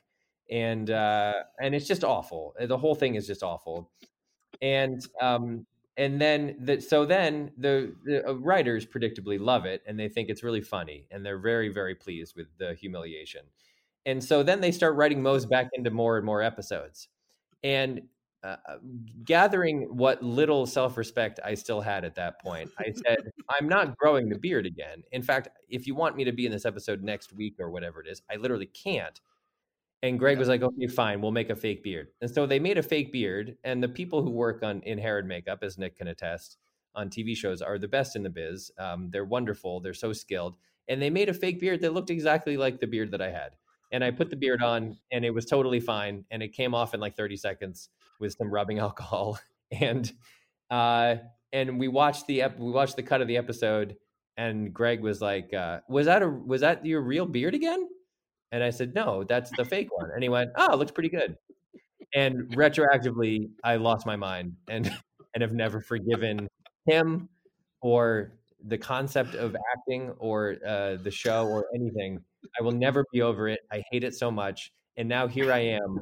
And uh and it's just awful. The whole thing is just awful. And um and then the, so then the, the uh, writers predictably love it and they think it's really funny and they're very very pleased with the humiliation and so then they start writing Mose back into more and more episodes. And uh, uh gathering what little self respect I still had at that point, I said, I'm not growing the beard again. In fact, if you want me to be in this episode next week or whatever it is, I literally can't. And Greg was like, okay, fine, we'll make a fake beard. And so they made a fake beard. And the people who work on in hair and makeup, as Nick can attest, on TV shows are the best in the biz. Um, they're wonderful. They're so skilled. And they made a fake beard that looked exactly like the beard that I had and I put the beard on and it was totally fine and it came off in like 30 seconds with some rubbing [LAUGHS] alcohol and uh and we watched the ep- we watched the cut of the episode and Greg was like uh was that a was that your real beard again and I said no that's the fake one and he went oh it looks pretty good and retroactively I lost my mind and [LAUGHS] and have never forgiven him or the concept of acting or uh, the show or anything I will never be over it. I hate it so much. And now here I am,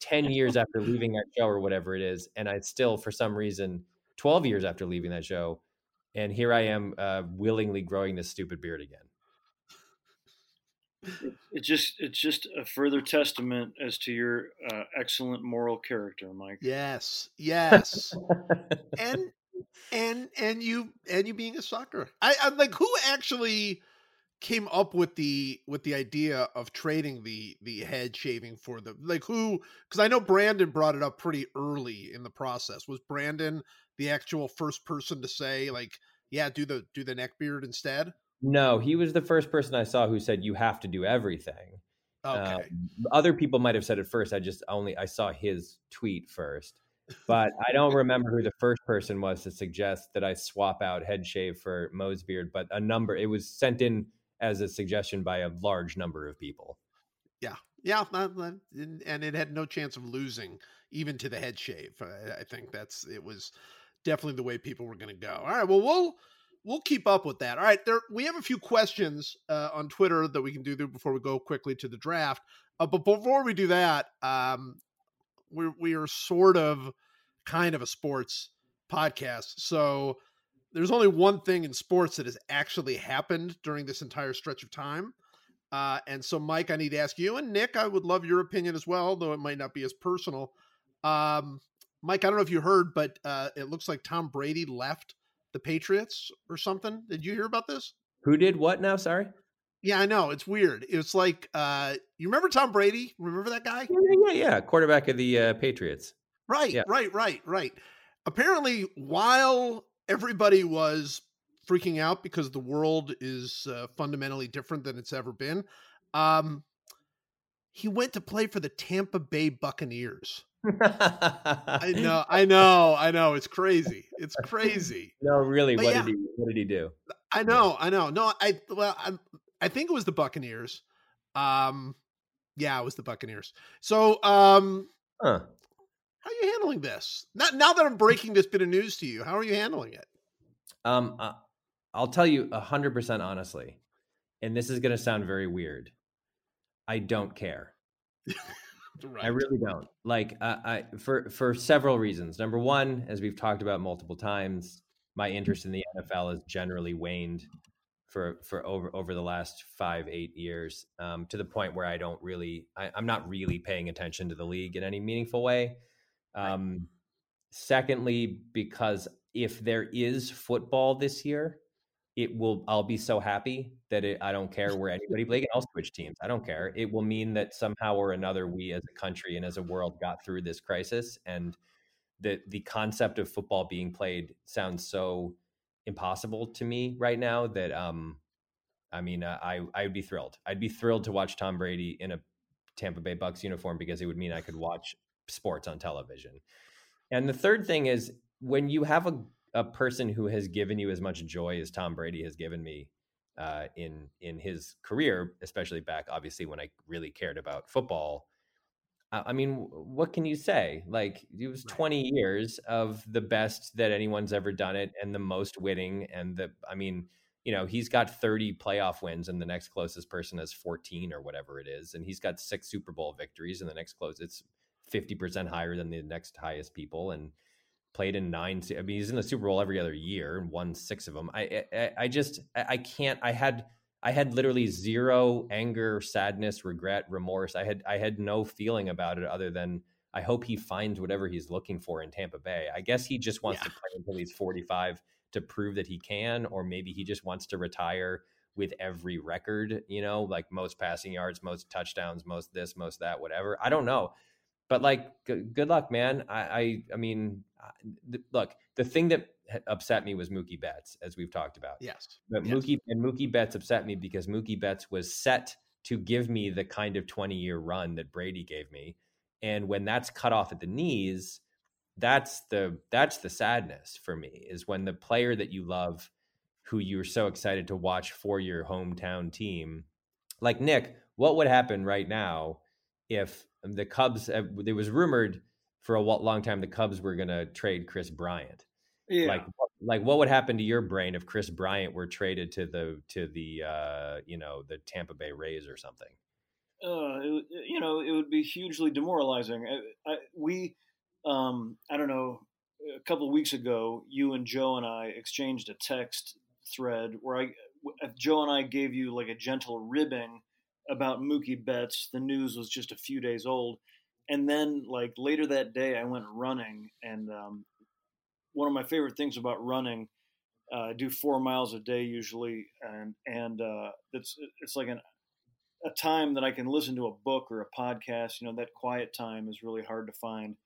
10 years after leaving that show or whatever it is. And I still, for some reason, 12 years after leaving that show. And here I am uh, willingly growing this stupid beard again. It's just it's just a further testament as to your uh, excellent moral character, Mike. Yes, yes, [LAUGHS] and and and you and you being a sucker. I, I'm like, who actually came up with the with the idea of trading the the head shaving for the like who because I know Brandon brought it up pretty early in the process. Was Brandon the actual first person to say like, yeah, do the do the neck beard instead? No, he was the first person I saw who said you have to do everything. Okay. Um, other people might have said it first. I just only I saw his tweet first. But I don't remember who the first person was to suggest that I swap out head shave for Mose beard. But a number, it was sent in as a suggestion by a large number of people. Yeah, yeah, and it had no chance of losing even to the head shave. I think that's it was definitely the way people were going to go. All right, well we'll we'll keep up with that. All right, there we have a few questions uh, on Twitter that we can do before we go quickly to the draft. Uh, but before we do that, um, we we are sort of kind of a sports podcast, so there's only one thing in sports that has actually happened during this entire stretch of time. Uh, and so, Mike, I need to ask you and Nick. I would love your opinion as well, though it might not be as personal. Um, Mike, I don't know if you heard, but uh, it looks like Tom Brady left the Patriots or something. Did you hear about this? Who did what now? Sorry. Yeah, I know. It's weird. It's like uh, you remember Tom Brady? Remember that guy? Yeah, yeah, yeah. Quarterback of the uh, Patriots. Right, Yeah. right, right, right. Apparently, while everybody was freaking out because the world is uh, fundamentally different than it's ever been, um, he went to play for the Tampa Bay Buccaneers. I [LAUGHS] know, I know, I know. It's crazy. It's crazy. No, really. But What yeah. did he? What did he do? I know, I know. No, I well, I, I think it was the Buccaneers. Um, yeah, it was the Buccaneers. So, um, Huh. How are you handling this? Not now that I'm breaking this bit of news to you. How are you handling it? Um, uh, I'll tell you hundred percent honestly, and this is going to sound very weird. I don't care. [LAUGHS] Right. I really don't. Like, uh, I for for several reasons. Number one, as we've talked about multiple times, my interest in the NFL has generally waned for for over over the last five eight years um, to the point where I don't really I, I'm not really paying attention to the league in any meaningful way. Right. Um, Secondly, because if there is football this year, it will I'll be so happy that it, I don't care where anybody plays. I'll switch teams. I don't care. It will mean that somehow or another we as a country and as a world got through this crisis and the the concept of football being played sounds so impossible to me right now that um I mean uh, I I would be thrilled. I'd be thrilled to watch Tom Brady in a Tampa Bay Bucks uniform because it would mean I could watch sports on television. And the third thing is when you have a, a person who has given you as much joy as Tom Brady has given me uh, in in his career, especially back obviously when I really cared about football. I I mean, what can you say? Like it was 20 years of the best that anyone's ever done it and the most winning and the I mean, you know, he's got 30 playoff wins and the next closest person has 14 or whatever it is and he's got 6 Super Bowl victories and the next close it's 50% higher than the next highest people and played in nine I mean he's in the Super Bowl every other year and won 6 of them. I I, I just I I can't I had I had literally zero anger, sadness, regret, remorse. I had I had no feeling about it other than I hope he finds whatever he's looking for in Tampa Bay. I guess he just wants Yeah. to play until he's 45 to prove that he can, or maybe he just wants to retire with every record, you know, like most passing yards, most touchdowns, most this, most that, whatever. I don't know. But like, g- good luck, man. I, I, I mean, th- look, the thing that upset me was Mookie Betts, as we've talked about. Yes. But Yes. Mookie and Mookie Betts upset me because Mookie Betts was set to give me the kind of 20 year run that Brady gave me. And when that's cut off at the knees, that's the that's the sadness for me is when the player that you love who you're so excited to watch for your hometown team like Nick, what would happen right now if the Cubs uh, there was rumored for a long time the Cubs were going to trade Kris Bryant Yeah. like what- like what would happen to your brain if Kris Bryant were traded to the to the uh you know the Tampa Bay Rays or something? uh, it, you know, it would be hugely demoralizing. I, I, we, um, I don't know, a couple of weeks ago, you and Joe and I exchanged a text thread where I, Joe and I gave you like a gentle ribbing about Mookie Betts. The news was just a few days old, and then like later that day, I went running, and um, one of my favorite things about running. Uh, I do four miles a day usually, and and uh, it's it's like an a time that I can listen to a book or a podcast. You know, that quiet time is really hard to find.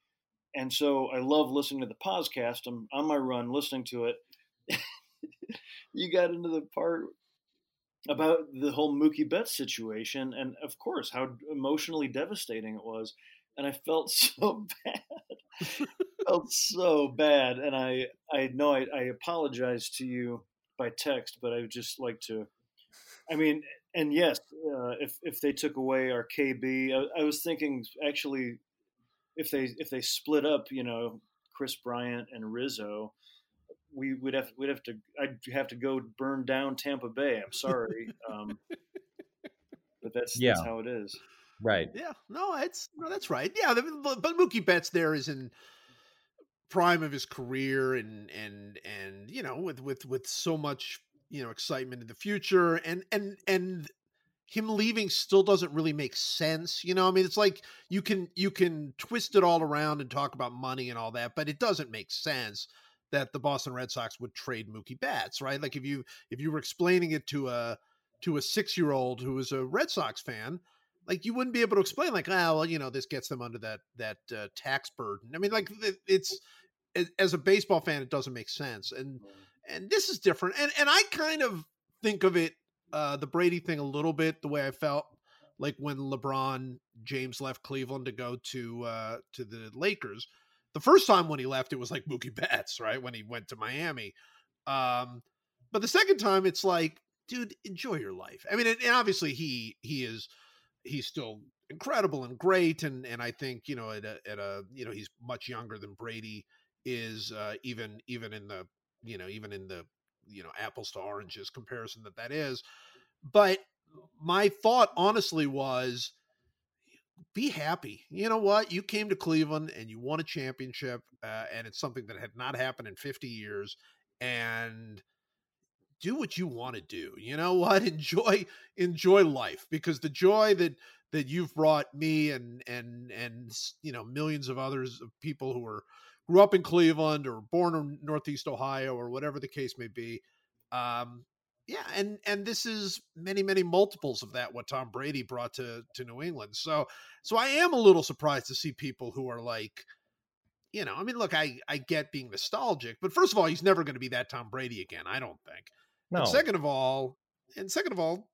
And so I love listening to the podcast. I'm on my run listening to it. [LAUGHS] you got into the part about the whole Mookie Betts situation, and of course, how emotionally devastating it was. And I felt [LAUGHS] so bad. felt so bad. And I, I know I, I apologize to you by text, but I would just like to, I mean, and yes, uh, if if they took away our KB, I, I was thinking actually, if they if they split up, you know, Kris Bryant and Rizzo, we would have we'd have to I'd have to go burn down Tampa Bay. I'm sorry, um, but that's Yeah. that's how it is. Right. Yeah. No, it's no, that's right. Yeah, but, but Mookie Betts there is in prime of his career, and and and you know with with with so much you know excitement in the future, and and and him leaving still doesn't really make sense. You know, I mean, it's like you can you can twist it all around and talk about money and all that, but it doesn't make sense that the Boston Red Sox would trade Mookie Betts, right? Like if you if you were explaining it to a to a six year old who was a Red Sox fan, like you wouldn't be able to explain like, ah, well, you know, this gets them under that that uh, tax burden. I mean, like it's as a baseball fan, it doesn't make sense, and and this is different, and and I kind of think of it uh, the Brady thing a little bit the way I felt like when LeBron James left Cleveland to go to uh, to the Lakers. The first time when he left, it was like Mookie Betts, right? When he went to Miami. Um, but the second time, it's like, dude, enjoy your life. I mean, and obviously he he is he's still incredible and great, and and I think you know at a, at a you know he's much younger than Brady is uh, even even in the you know even in the you know apples to oranges comparison that that is but my thought honestly was be happy. You know what? You came to cleveland and you won a championship uh, and it's something that had not happened in 50 years and do what you want to do. You know what? [LAUGHS] Enjoy enjoy life because the joy that that you've brought me and and and you know millions of others of people who are grew up in Cleveland or born in Northeast Ohio or whatever the case may be. Um, yeah, and and this is many many multiples of that what Tom Brady brought to to New England. So so I am a little surprised to see people who are like, you know, I mean, look, I I get being nostalgic, but first of all, he's never going to be that Tom Brady again. I don't think. No. And second of all, and second of all,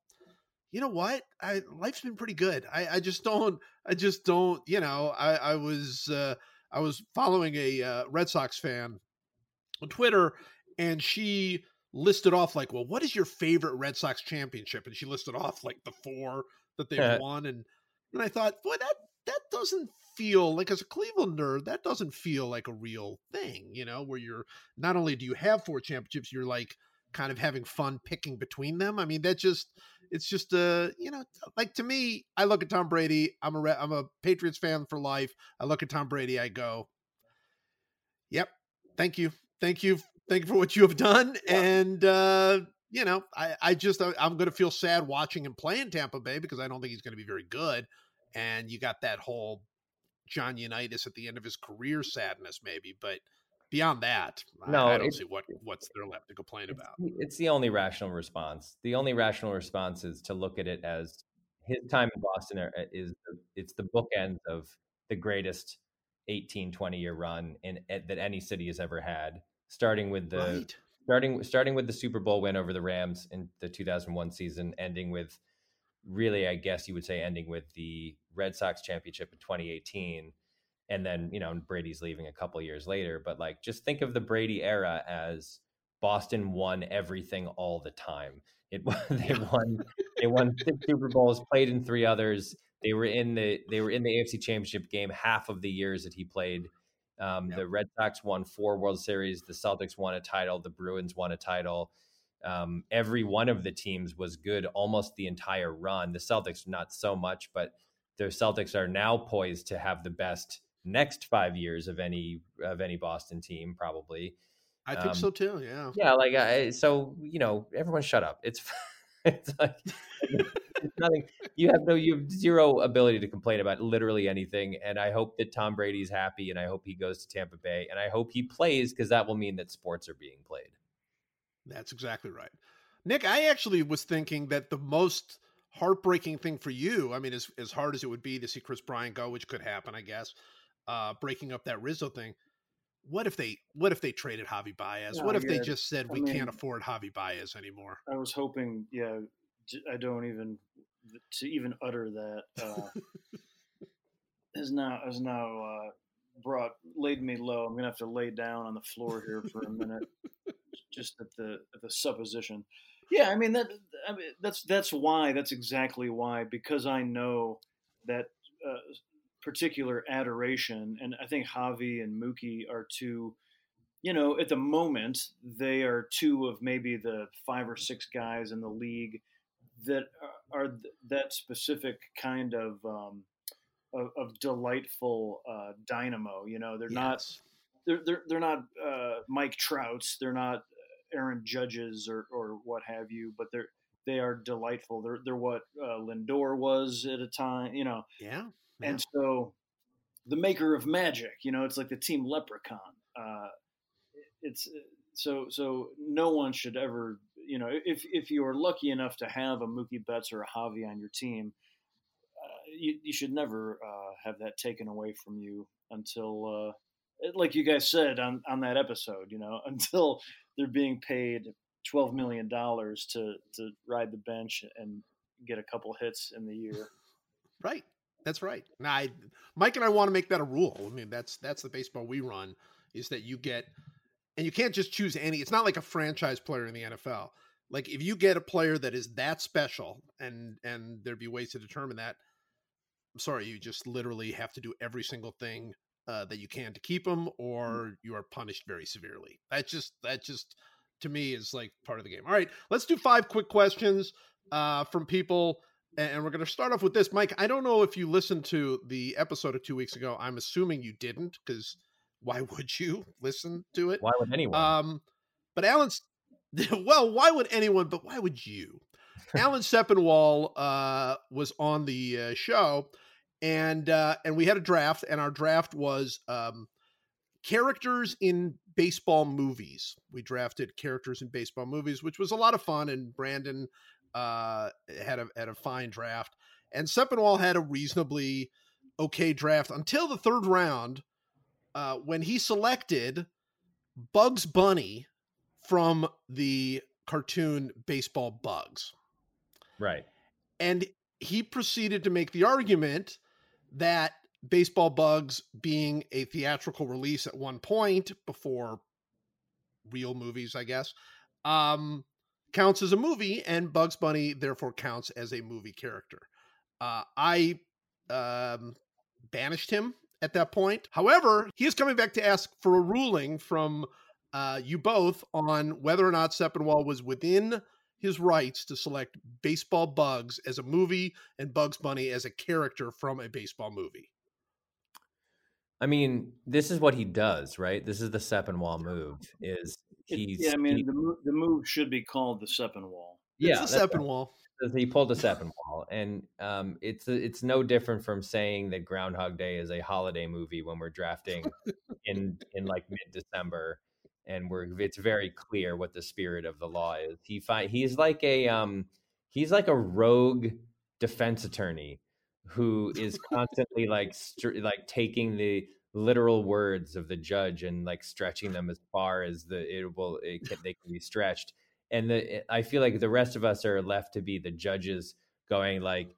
you know what? I life's been pretty good. I I just don't. I just don't. You know, I I was. uh I was following a uh, Red Sox fan on Twitter, and she listed off like, "Well, what is your favorite Red Sox championship?" And she listed off like the four that they've yeah. won, and and I thought, boy, that that doesn't feel like as a Clevelander, that doesn't feel like a real thing, you know, where you're not only do you have four championships, you're like kind of having fun picking between them. I mean, that just it's just uh you know like to me i look at tom brady i'm a i'm a patriots fan for life i look at tom brady i go yep thank you thank you thank you for what you have done and uh you know i i just i'm going to feel sad watching him play in tampa bay because i don't think he's going to be very good and you got that whole john unitas at the end of his career sadness maybe but beyond that, no, I, I don't see what what's there left to complain it's, about. It's the only rational response. The only rational response is to look at it as his time in Boston uh, is it's the bookends of the greatest 18 20 year run in, in that any city has ever had starting with the right. starting starting with the Super Bowl win over the Rams in the 2001 season ending with really I guess you would say ending with the Red Sox championship in 2018 and then you know Brady's leaving a couple years later. But like, just think of the Brady era as Boston won everything all the time. It [LAUGHS] they won they won six Super Bowls, played in three others. They were in the they were in the AFC Championship game half of the years that he played. Um, yep. The Red Sox won four World Series. The Celtics won a title. The Bruins won a title. Um, every one of the teams was good almost the entire run. The Celtics not so much, but the Celtics are now poised to have the best next five years of any of any Boston team, probably. I think um, so too. Yeah. Yeah. Like, I, so you know, everyone shut up. It's [LAUGHS] it's like [LAUGHS] [LAUGHS] nothing. You have no, you have zero ability to complain about literally anything. And I hope that Tom Brady's happy, and I hope he goes to Tampa Bay, and I hope he plays because that will mean that sports are being played. That's exactly right, Nick. I actually was thinking that the most heartbreaking thing for you, I mean, as as hard as it would be to see Kris Bryant go, which could happen, I guess uh, breaking up that Rizzo thing. What if they what if they traded Javy Baez? what if yeah, they just said we I mean, can't afford Javy Baez anymore? I was hoping, yeah, I don't even to even utter that uh, [LAUGHS] is now is now uh, brought laid me low. I'm gonna have to lay down on the floor here for a minute, just at the at the supposition. Yeah, I mean that. I mean, that's that's why. That's exactly why. Because I know that uh, particular adoration. And I think Javy and Mookie are two, you know, at the moment, they are two of maybe the five or six guys in the league that are that specific kind of um, of, of, delightful uh, dynamo. You know, they're yes. not they're they're, they're not uh, Mike Trouts, they're not Aaron Judges or or what have you, but they're they are delightful. They're they're what uh, Lindor was at a time, you know. Yeah. And so, the maker of magic, you know, it's like the team Leprechaun. Uh, it's so so no one should ever, you know, if if you are lucky enough to have a Mookie Betts or a Javy on your team, uh, you, you should never uh, have that taken away from you until, uh, like you guys said on on that episode, you know, [LAUGHS] until they're being paid twelve million dollars to to ride the bench and get a couple hits in the year. [LAUGHS] Right. That's right. Now, I, Mike and I want to make that a rule. I mean, that's that's the baseball we run is that you get, and you can't just choose any. It's not like a franchise player in the NFL. Like if you get a player that is that special, and and there'd be ways to determine that. I'm sorry, you just literally have to do every single thing uh, that you can to keep them, or you are punished very severely. That just that just to me is like part of the game. All right, let's do five quick questions uh, from people and we're going to start off with this mike i don't know if you listened to the episode of two weeks ago i'm assuming you didn't because why would you listen to it? Why would anyone? Um but alan's [LAUGHS] well why would anyone but why would you? Alan sepinwall uh was on the uh, show and uh and we had a draft and our draft was um characters in baseball movies. We drafted characters in baseball movies which was a lot of fun and brandon uh, had a had a fine draft, and Sepinwall had a reasonably okay draft until the third round, uh, when he selected Bugs Bunny from the cartoon Baseball Bugs. Right. And he proceeded to make the argument that Baseball Bugs being a theatrical release at one point before real movies, I guess, um, counts as a movie, and Bugs Bunny therefore counts as a movie character. Uh, I um, banished him at that point. However, he is coming back to ask for a ruling from uh, you both on whether or not Sepinwall was within his rights to select Baseball Bugs as a movie and Bugs Bunny as a character from a baseball movie. I mean, this is what he does, right? This is the Sepinwall move. Is he's yeah? I mean, he, the move, the move should be called the Sepinwall. Yeah, it's the Sepinwall. He pulled a Sepinwall, and um, it's it's no different from saying that Groundhog Day is a holiday movie when we're drafting in in like mid December, and we're it's very clear what the spirit of the law is. He find he's like a um he's like a rogue defense attorney who is constantly like like taking the literal words of the judge and like stretching them as far as the it will it can, they can be stretched and the i feel like the rest of us are left to be the judges going like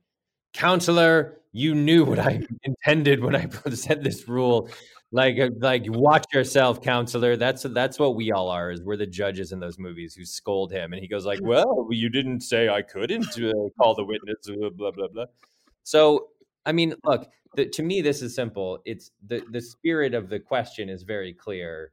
counselor you knew what i [LAUGHS] intended when i [LAUGHS] said this rule like uh, like watch yourself counselor that's that's what we all are is we're the judges in those movies who scold him and he goes like well you didn't say i couldn't uh, call the witness blah blah blah so, I mean, look, the, to me, this is simple. It's the the spirit of the question is very clear.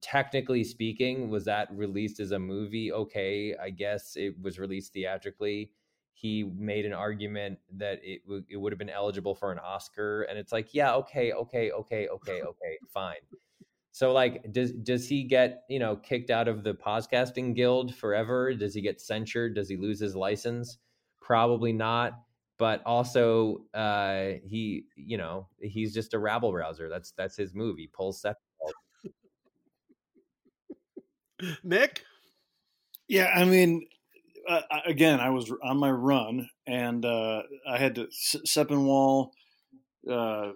Technically speaking, was that released as a movie? Okay, I guess it was released theatrically. He made an argument that it w- it would have been eligible for an Oscar, and it's like, yeah, okay, okay, okay, okay, [LAUGHS] okay, fine. So like does does he get, you know, kicked out of the podcasting guild forever? Does he get censured? Does he lose his license? Probably not but also uh, he, you know, he's just a rabble rouser. That's that's his movie. Pulls set. Nick. Yeah, I mean, uh, again, I was on my run, and uh, I had to Sepinwall uh,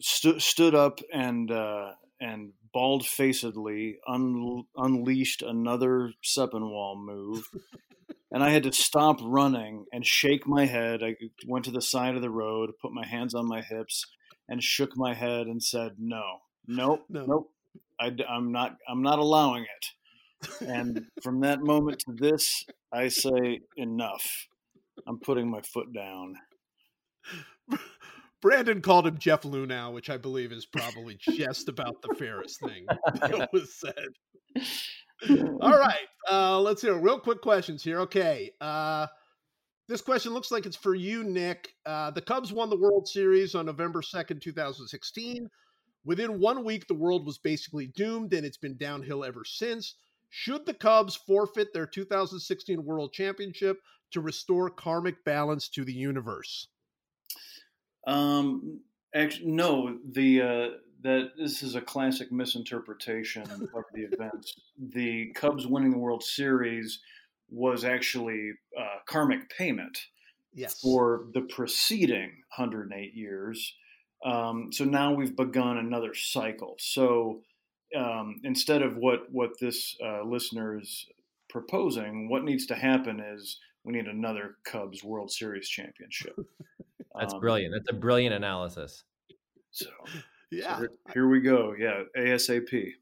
st- stood up and uh, and bald facedly un- unleashed another Sepinwall move [LAUGHS] and I had to stop running and shake my head. I went to the side of the road, put my hands on my hips, and shook my head and said, "No, nope, no. nope, I, am not. I'm not allowing it." And from that moment to this, I say, "Enough. I'm putting my foot down." Brandon called him Jeff Luhnow, which I believe is probably just about the fairest thing [LAUGHS] that was said. All right. Uh, let's hear real quick questions here. Okay. Uh, this question looks like it's for you, Nick. Uh, the Cubs won the World Series on November 2nd, 2016. Within one week, the world was basically doomed, and it's been downhill ever since. Should the Cubs forfeit their 2016 World Championship to restore karmic balance to the universe? Um, actually, no. The uh, that this is a classic misinterpretation of the events. The Cubs winning the World Series was actually uh, karmic payment Yes. for the preceding 108 years. Um, so now we've begun another cycle. So um, instead of what what this uh, listener is proposing, what needs to happen is we need another Cubs World Series championship. [LAUGHS] That's Um, brilliant. That's a brilliant analysis. So, so yeah. here, here we go. Yeah, ASAP.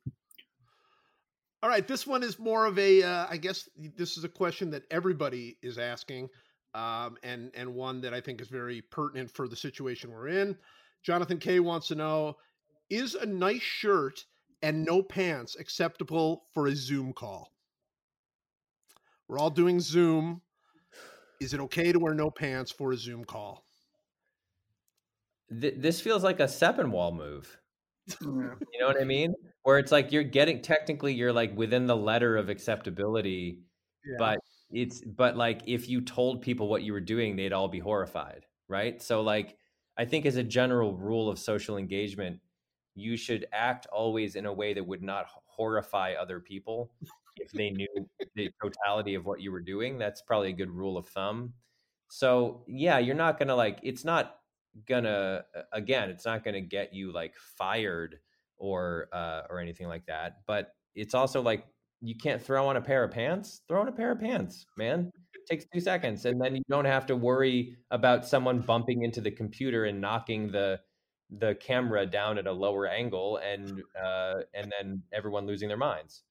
All right, this one is more of a. Uh, I guess this is a question that everybody is asking, um, and and one that I think is very pertinent for the situation we're in. Jonathan K wants to know: Is a nice shirt and no pants acceptable for a Zoom call? We're all doing Zoom. Is it okay to wear no pants for a Zoom call? Th- this feels like a Sepinwall move. Yeah. You know what I mean? Where it's like you're getting technically you're like within the letter of acceptability, but it's but like if you told people what you were doing, they'd all be horrified, right? So like I think as a general rule of social engagement, you should act always in a way that would not horrify other people if they knew the totality of what you were doing. That's probably a good rule of thumb. So yeah, you're not gonna like it's not gonna again, it's not gonna get you like fired or uh, or anything like that. But it's also like you can't throw on a pair of pants. Throw on a pair of pants, man. It takes two seconds, and then you don't have to worry about someone bumping into the computer and knocking the the camera down at a lower angle, and uh, and then everyone losing their minds.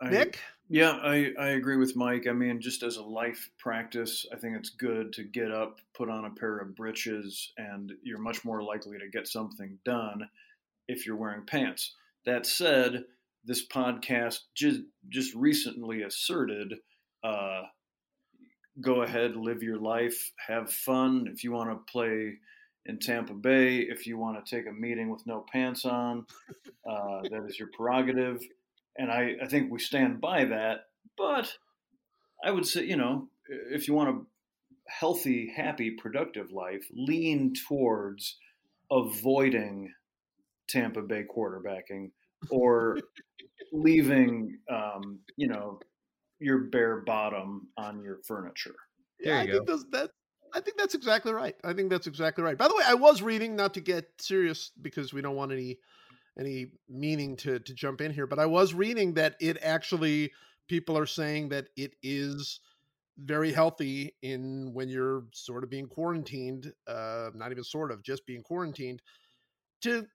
I- Nick, Yeah, I, I agree with Mike. I mean, just as a life practice, I think it's good to get up, put on a pair of breeches, and you're much more likely to get something done if you're wearing pants. That said, this podcast just just recently asserted uh, go ahead, live your life, have fun. If you want to play in Tampa Bay, if you want to take a meeting with no pants on, uh, that is your prerogative and I, I think we stand by that. But I would say, you know, if you want a healthy, happy, productive life, lean towards avoiding Tampa Bay quarterbacking or leaving, um, you know, your bare bottom on your furniture. There yeah, you I think those, that. I think that's exactly right. I think that's exactly right. By the way, I was reading not to get serious because we don't want any any meaning to to jump in here, but I was reading that it actually people are saying that it is very healthy in when you're sort of being quarantined, uh not even sort of, just being quarantined to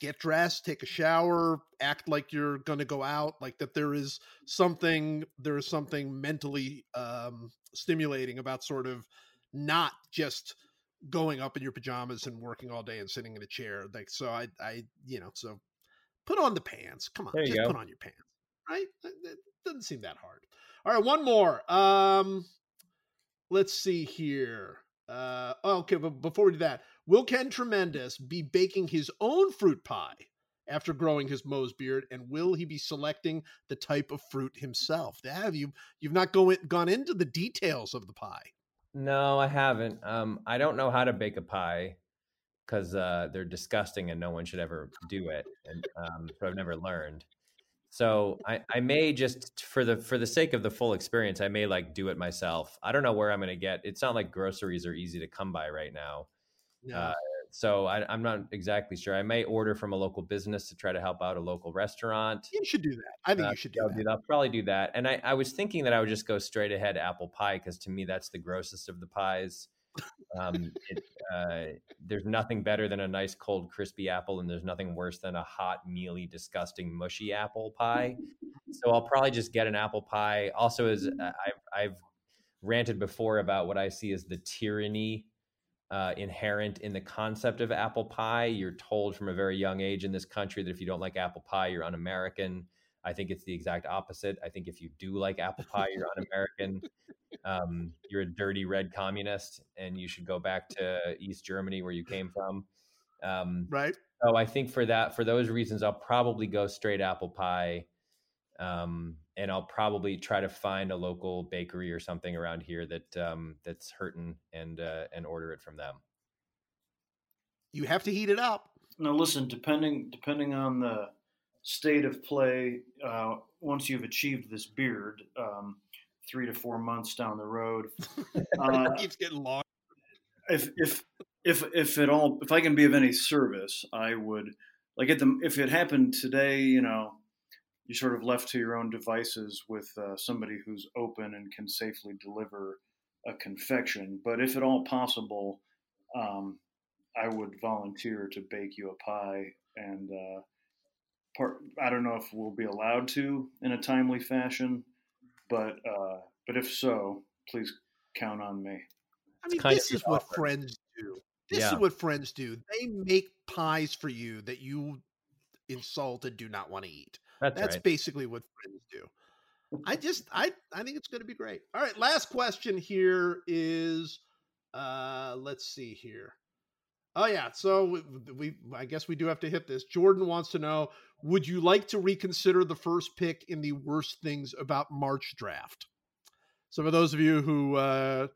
get dressed, take a shower, act like you're going to go out, like that there is something there is something mentally um stimulating about sort of not just going up in your pajamas and working all day and sitting in a chair. Like so I I you know, so put on the pants. Come on, just go. put on your pants. Right? It doesn't seem that hard. All right, one more. Um let's see here. Uh oh, okay, but before we do that, will Ken Tremendous be baking his own fruit pie after growing his Mose beard, and will he be selecting the type of fruit himself? Have you you've not go gone into the details of the pie? No, I haven't. Um, I don't know how to bake a pie because uh, they're disgusting and no one should ever do it. And um, so I've never learned. So I, I may just for the for the sake of the full experience, I may like do it myself. I don't know where I'm gonna get. It's not like groceries are easy to come by right now. Uh, so I, I'm not exactly sure. I may order from a local business to try to help out a local restaurant. you should do that. I think Uh, you should do I'll that. do that. I'll probably do that. And I, I was thinking that I would just go straight ahead apple pie because to me that's the grossest of the pies. Um, it, uh, there's nothing better than a nice cold crispy apple, and there's nothing worse than a hot, mealy, disgusting, mushy apple pie. So I'll probably just get an apple pie. Also, as uh, I've I've ranted before about what I see as the tyranny uh, inherent in the concept of apple pie. You're told from a very young age in this country that if you don't like apple pie, you're un-American. I think it's the exact opposite. I think if you do like apple pie, you're un-American. Um, you're a dirty red communist, and you should go back to East Germany where you came from. Um, Right? so I think for that, for those reasons, I'll probably go straight apple pie. Um, and I'll probably try to find a local bakery or something around here that um, that's hurting and uh, and order it from them. You have to heat it up. Now, listen. Depending depending on the state of play, uh, once you've achieved this beard, um, three to four months down the road, [LAUGHS] uh, it keeps getting long. if if if if at all, if I can be of any service, I would like at the if it happened today, you know, you're sort of left to your own devices with uh, somebody who's open and can safely deliver a confection. But if at all possible, um, I would volunteer to bake you a pie. And uh, part, I don't know if we'll be allowed to in a timely fashion, but uh, but if so, please count on me. I mean, kind this of is what offer. friends do. This Yeah. is what friends do. They make pies for you that you insult and do not want to eat. That's, That's right. basically what friends do. I just I I think it's going to be great. All right, last question here is uh let's see here. Oh yeah, so we, we I guess we do have to hit this. Jordan wants to know, would you like to reconsider the first pick in the worst things about March draft? So for those of you who uh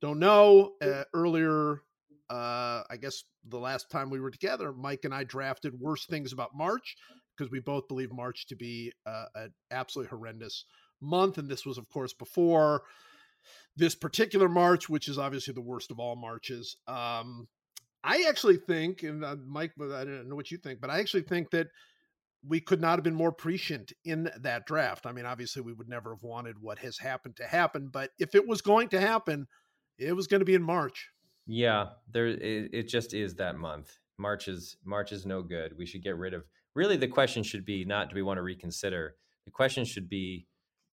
don't know, uh, earlier uh I guess the last time we were together, Mike and I drafted worst things about March because we both believe March to be uh, an absolutely horrendous month. And this was, of course, before this particular March, which is obviously the worst of all Marches. Um, I actually think, and uh, Mike, I don't know what you think, but I actually think that we could not have been more prescient in that draft. I mean, obviously, we would never have wanted what has happened to happen, but if it was going to happen, it was going to be in March. Yeah, there it, it just is that month. March is March is no good. We should get rid of. Really, the question should be not do we want to reconsider. The question should be,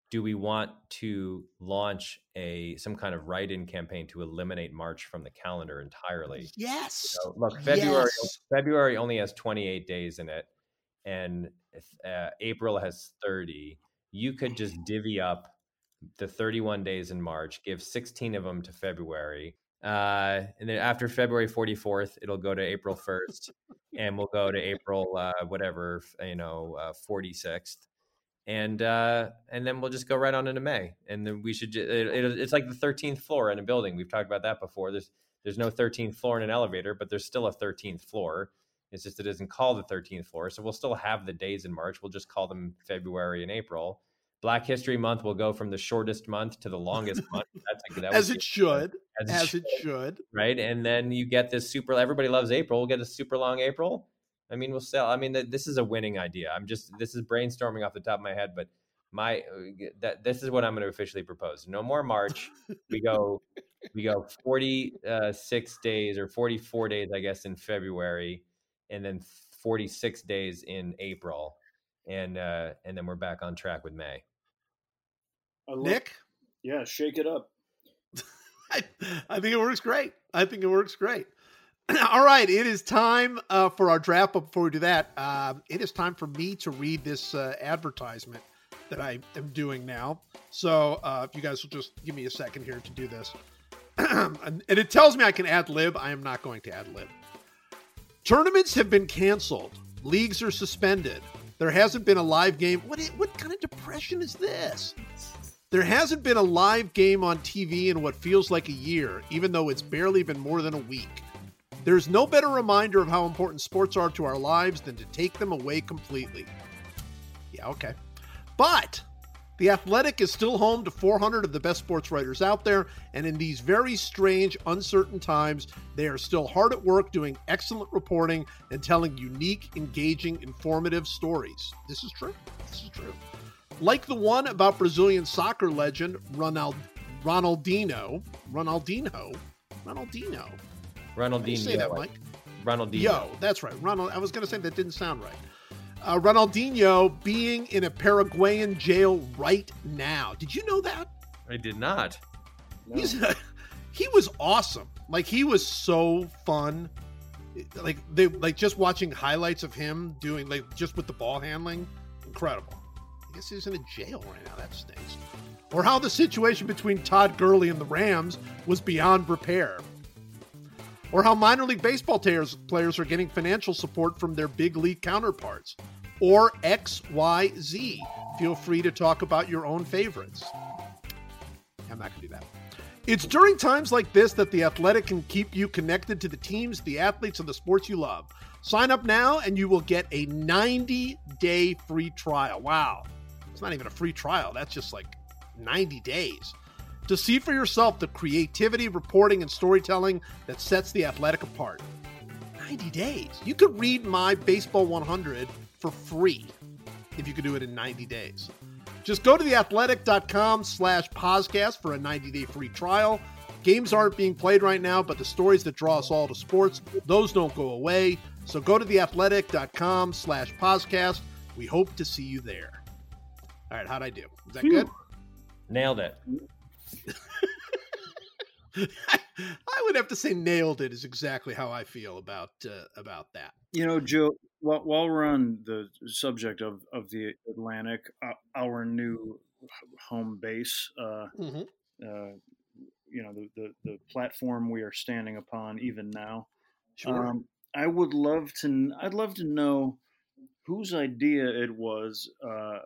do we want to launch a some kind of write-in campaign to eliminate March from the calendar entirely? Yes. So, look, February Yes. February only has 28 days in it, and uh, April has 30. You could just divvy up the 31 days in March, give 16 of them to February, uh, and then after February 44th, it'll go to April 1st, [LAUGHS] and we'll go to April uh, whatever you know uh, 46th. And uh, and then we'll just go right on into May, and then we should. ju- It, it, it's like the 13th floor in a building. We've talked about that before. There's there's no 13th floor in an elevator, but there's still a 13th floor. It's just it isn't called the 13th floor. So we'll still have the days in March. We'll just call them February and April. Black History Month will go from the shortest month to the longest [LAUGHS] month. That's a, that as it should. as it As should, it should. right? And then you get this super. Everybody loves April. We'll get a super long April. I mean, we'll sell. I mean, th- this is a winning idea. I'm just this is brainstorming off the top of my head, but my uh, that this is what I'm going to officially propose. No more March. We go we go 46 days or 44 days, I guess, in February, and then 46 days in April, and uh, and then we're back on track with May. Love- Nick? yeah, shake it up. [LAUGHS] I, I think it works great. I think it works great. [CLEARS THROAT] All right, it is time uh, for our draft. But before we do that, uh, it is time for me to read this uh, advertisement that I am doing now. So uh, if you guys will just give me a second here to do this, [CLEARS THROAT] and, and it tells me I can ad lib. I am not going to ad lib. Tournaments have been canceled. Leagues are suspended. There hasn't been a live game. What? What kind of depression is this? There hasn't been a live game on TV in what feels like a year, even though it's barely been more than a week. There's no better reminder of how important sports are to our lives than to take them away completely. Yeah, okay. But The Athletic is still home to 400 of the best sports writers out there, and in these very strange, uncertain times, they are still hard at work doing excellent reporting and telling unique, engaging, informative stories. This is true. This is true. Like the one about Brazilian soccer legend Ronald, Ronaldinho. Ronaldinho? Ronaldinho. You Ronaldinho. say that, Mike? Ronaldinho. Yo, that's right. Ronald. I was going to say that didn't sound right. Uh, Ronaldinho being in a Paraguayan jail right now. Did you know that? I did not. No. He's [LAUGHS] he was awesome. Like he was so fun. Like they like just watching highlights of him doing like just with the ball handling, incredible. I guess he's in a jail right now. That stinks. Or how the situation between Todd Gurley and the Rams was beyond repair. Or how minor league baseball players players are getting financial support from their big league counterparts. Or XYZ. feel free to talk about your own favorites. I'm not going to do that. It's during times like this that The Athletic can keep you connected to the teams, the athletes, and the sports you love. Sign up now and you will get a 90 day free trial. Wow. It's not even a free trial, that's just like 90 days. To see for yourself the creativity, reporting, and storytelling that sets The Athletic apart. 90 days. You could read my Baseball 100 for free if you could do it in 90 days. Just go to theathletic.com slash podcast for a 90-day free trial. Games aren't being played right now, but the stories that draw us all to sports, those don't go away. So go to theathletic.com slash podcast. We hope to see you there. All right, how'd I do? Is that good? Nailed it. [LAUGHS] I would have to say nailed it is exactly how I feel about uh, about that. You know, Joe, while, while we're on the subject of, of the Atlantic, uh, our new home base, uh, Mm-hmm. uh, you know, the, the, the platform we are standing upon even now. Sure. Um, I would love to. I'd love to know whose idea it was uh,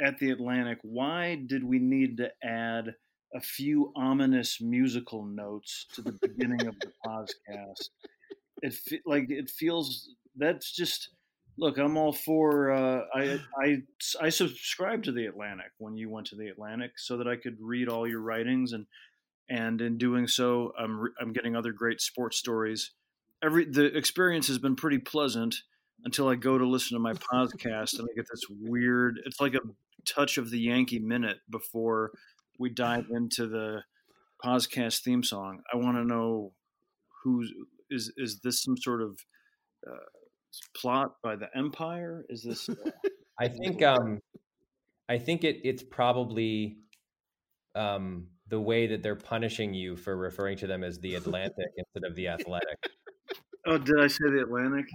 at the Atlantic. Why did we need to add a few ominous musical notes to the beginning of the podcast? It fe- like it feels that's just. Look, I'm all for. Uh, I [SIGHS] I I subscribed to the Atlantic when you went to the Atlantic, so that I could read all your writings, and and in doing so, I'm re- I'm getting other great sports stories every the experience has been pretty pleasant until I go to listen to my podcast and I get this weird. It's like a touch of the Yankee minute before we dive into the podcast theme song. I want to know who's is is this some sort of uh, plot by the Empire? Is this? Uh, [LAUGHS] I think um I think it it's probably um the way that they're punishing you for referring to them as the Atlantic [LAUGHS] instead of the Athletic. oh, did I say the Atlantic?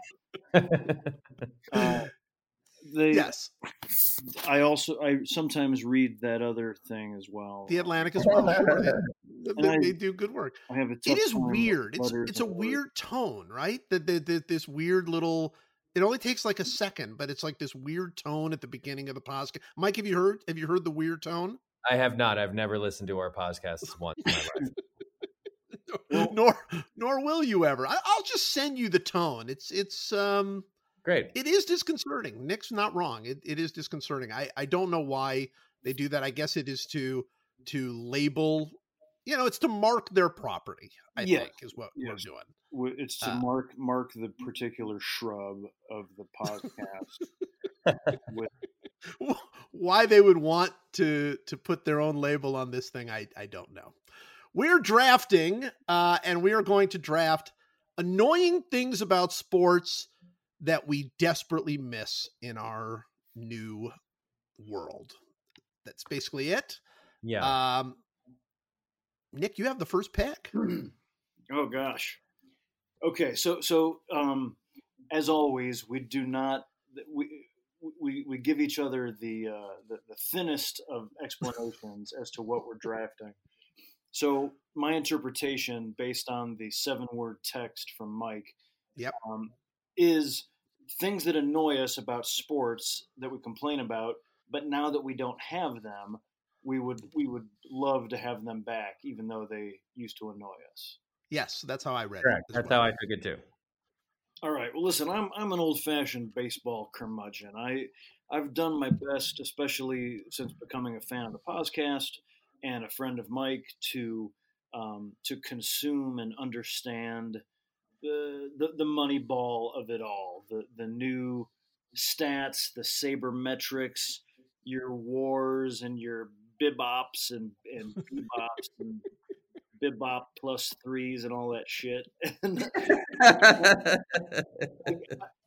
Uh, [LAUGHS] they, yes, I also I sometimes read that other thing as well. the Atlantic as well. Sure, [LAUGHS] yeah. They, I- they do good work. I have a It tough is weird. It's it's a and words. weird tone, right? That that- that this weird little. It only takes like a second, but it's like this weird tone at the beginning of the podcast. Mike, have you heard? Have you heard the weird tone? I have not. I've never listened to our podcasts [LAUGHS] once in my life. Nor nor will you ever. I, I'll just send you the tone. It's it's um Great. it is disconcerting. Nick's not wrong. It it is disconcerting. I I don't know why they do that. I guess it is to to label. You know, it's to mark their property. I Yeah. think is what we're doing. It's to Uh, mark mark the particular shrub of the podcast. [LAUGHS] with, why they would want to to put their own label on this thing i i don't know we're drafting uh and we are going to draft annoying things about sports that we desperately miss in our new world that's basically it Yeah. um nick you have the first pick [CLEARS THROAT] oh gosh. Okay, so so um, as always, we do not we we, we give each other the, uh, the the thinnest of explanations as to what we're drafting. So my interpretation, based on the seven word text from Mike, Yep. um, is things that annoy us about sports that we complain about, but now that we don't have them, we would we would love to have them back, even though they used to annoy us. yes that's how i read Correct. it That's well. how I took it too. All right. Well, listen, I'm I'm an old-fashioned baseball curmudgeon. I I've done my best, especially since becoming a fan of the podcast and a friend of Mike, to um, to consume and understand the, the the money ball of it all, the the new stats, the saber metrics, your wars and your bibops and and [LAUGHS] bebops and bibop plus threes and all that shit. [LAUGHS] And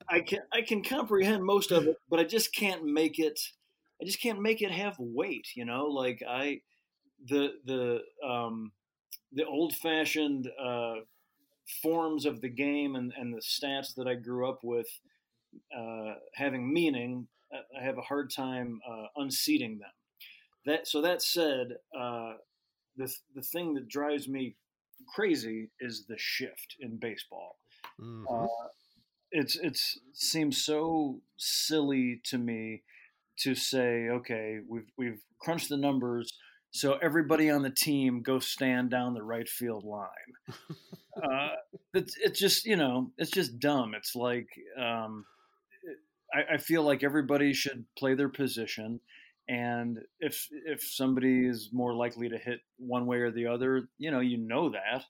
I can I can comprehend most of it, but I just can't make it. I just can't make it have weight. You know, like I the the um, the old fashioned uh, forms of the game and, and the stats that I grew up with uh, having meaning. I- I have a hard time uh, unseating them. That so that said, uh, the the thing that drives me crazy is the shift in baseball Mhm. uh, it's it's seems so silly to me to say, okay, we've we've crunched the numbers, so everybody on the team go stand down the right field line. [LAUGHS] uh, it's it's just you know it's just dumb. It's like um, I, I feel like everybody should play their position, and if if somebody is more likely to hit one way or the other, you know you know that.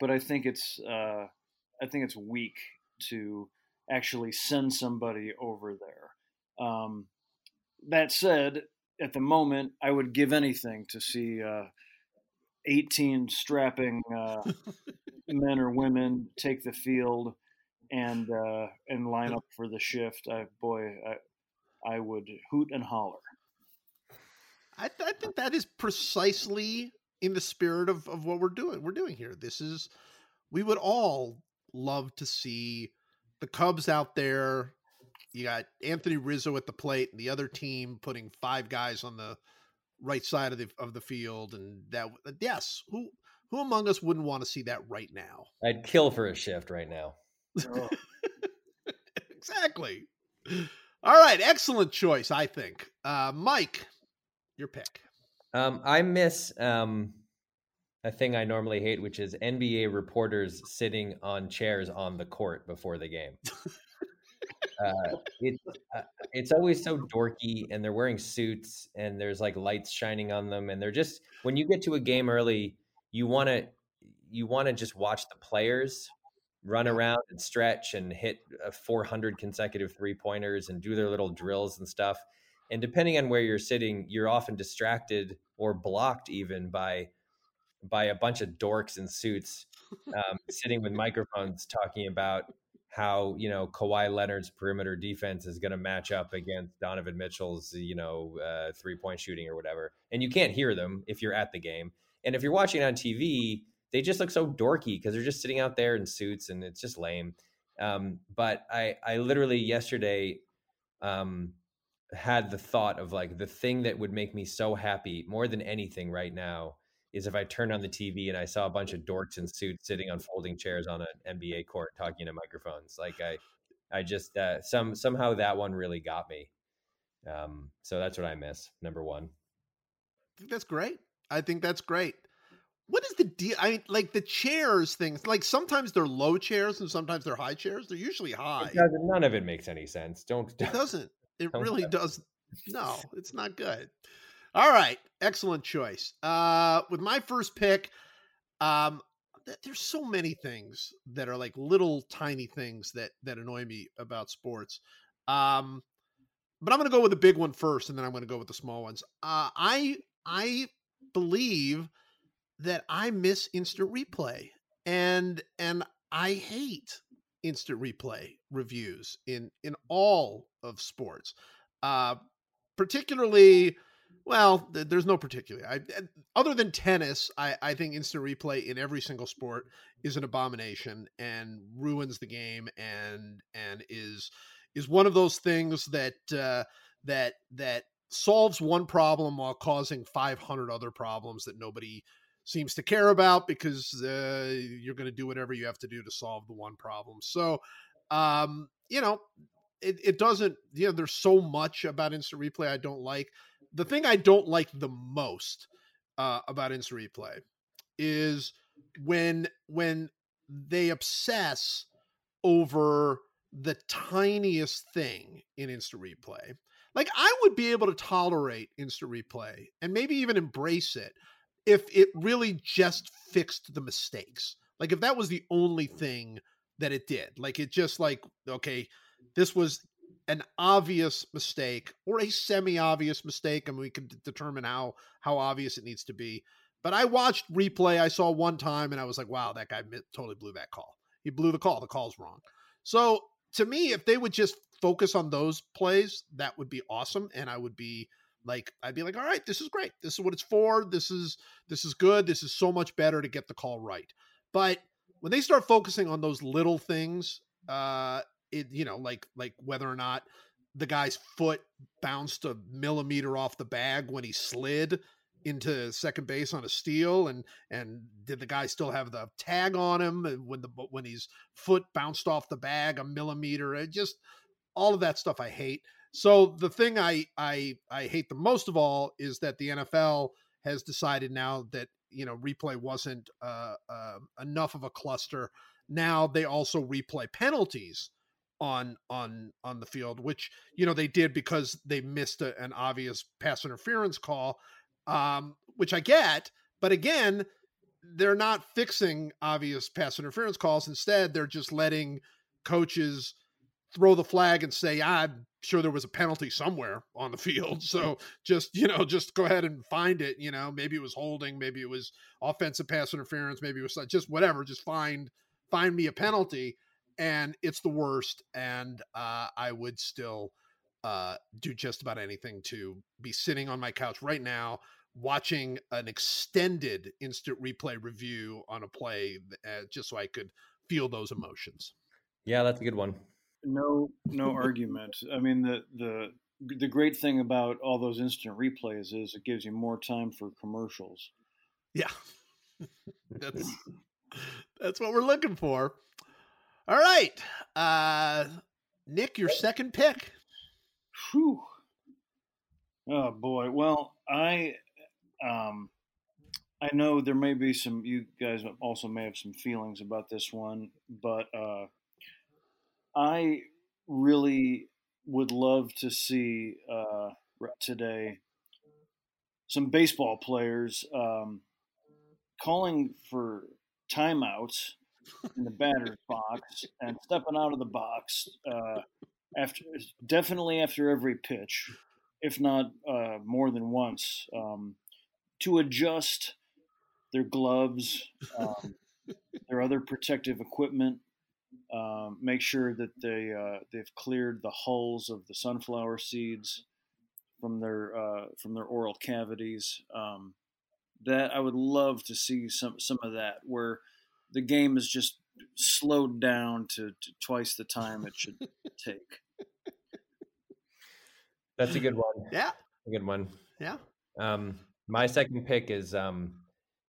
But I think it's uh, I think it's weak to actually send somebody over there. Um, that said, at the moment, I would give anything to see uh, 18 strapping uh, [LAUGHS] men or women take the field and uh, and line up for the shift. I, boy, I, I would hoot and holler. I, I think that is precisely in the spirit of, of what we're doing. We're doing here. This is we would all love to see the Cubs out there. You got Anthony Rizzo at the plate, and the other team putting five guys on the right side of the of the field, and that yes, who who among us wouldn't want to see that right now? I'd kill for a shift right now. Oh, [LAUGHS] exactly. All right, excellent choice, I think. Uh, Mike, your pick. Um, I miss um, a thing I normally hate, which is NBA reporters sitting on chairs on the court before the game. [LAUGHS] uh, it's uh, it's always so dorky, and they're wearing suits, and there's like lights shining on them, and they're just when you get to a game early, you want to you want to just watch the players run around and stretch and hit uh, 400 consecutive three pointers and do their little drills and stuff. And depending on where you're sitting, you're often distracted or blocked even by by a bunch of dorks in suits um, sitting with microphones talking about how you know Kawhi Leonard's perimeter defense is going to match up against Donovan Mitchell's you know uh, three point shooting or whatever, and you can't hear them if you're at the game. And if you're watching on TV, they just look so dorky because they're just sitting out there in suits and it's just lame. Um, but I, I literally yesterday um, had the thought of like the thing that would make me so happy more than anything right now is if I turned on the TV and I saw a bunch of dorks in suits sitting on folding chairs on an NBA court talking to microphones. Like I, I just uh, some somehow that one really got me. Um, so that's what I miss. Number one. I think that's great. I think that's great. What is the deal? I mean, like the chairs things. Like sometimes they're low chairs and sometimes they're high chairs. They're usually high. None of it makes any sense. Don't. It doesn't. It Don't really does. No, it's not good. All right, excellent choice. Uh, with my first pick, um, th- there's so many things that are like little tiny things that that annoy me about sports. Um, but I'm going to go with the big one first, and then I'm going to go with the small ones. Uh, I I believe that I miss instant replay, and and I hate instant replay reviews in in all of sports uh particularly well th- there's no particularly I, other than tennis I, I think instant replay in every single sport is an abomination and ruins the game and and is is one of those things that uh that that solves one problem while causing 500 other problems that nobody seems to care about because uh, you're going to do whatever you have to do to solve the one problem. So, um, you know, it, it doesn't, you know, there's so much about instant replay I don't like. The thing I don't like the most uh, about instant replay is when when they obsess over the tiniest thing in instant replay. Like I would be able to tolerate instant replay and maybe even embrace it if it really just fixed the mistakes. Like if that was the only thing that it did. Like it just like okay, this was an obvious mistake or a semi-obvious mistake, and we can determine how how obvious it needs to be. But I watched replay. I saw one time, and I was like, "Wow, that guy totally blew that call. He blew the call. The call's wrong." So to me, if they would just focus on those plays, that would be awesome, and I would be like, I'd be like, "All right, this is great. This is what it's for. This is this is good. This is so much better to get the call right." But when they start focusing on those little things, uh, it you know, like like whether or not the guy's foot bounced a millimeter off the bag when he slid into second base on a steal and and did the guy still have the tag on him when the when his foot bounced off the bag a millimeter it just all of that stuff i hate So the thing I I I hate the most of all is that the NFL has decided now that you know replay wasn't uh, uh, enough of a cluster. Now they also replay penalties on on on the field, which you know they did because they missed a, an obvious pass interference call, um, which I get. But again, they're not fixing obvious pass interference calls. Instead, they're just letting coaches throw the flag and say, "I'm sure there was a penalty somewhere on the field." [LAUGHS] So just you know, just go ahead and find it. You know, maybe it was holding, maybe it was offensive pass interference, maybe it was just whatever. Just find find me a penalty, and it's the worst. And uh, I would still uh, do just about anything to be sitting on my couch right now watching an extended instant replay review on a play uh, just so I could feel those emotions. Yeah, that's a good one. No, no [LAUGHS] argument. I mean, the the the great thing about all those instant replays is it gives you more time for commercials. Yeah, [LAUGHS] that's [LAUGHS] that's what we're looking for. All right, uh, Nick, your second pick. Whew. Oh boy. Well, I um, I know there may be some. You guys also may have some feelings about this one, but uh, I really would love to see uh, today some baseball players um, calling for timeouts in the batter's box and stepping out of the box uh, after definitely after every pitch, if not uh, more than once. Um, to adjust their gloves, um, their other protective equipment. Um, make sure that they uh, they've cleared the hulls of the sunflower seeds from their uh, from their oral cavities. Um, that I would love to see some some of that where the game is just slowed down to, to twice the time it should [LAUGHS] take. That's a good one. Yeah, a good one. Yeah. Um, my second pick is um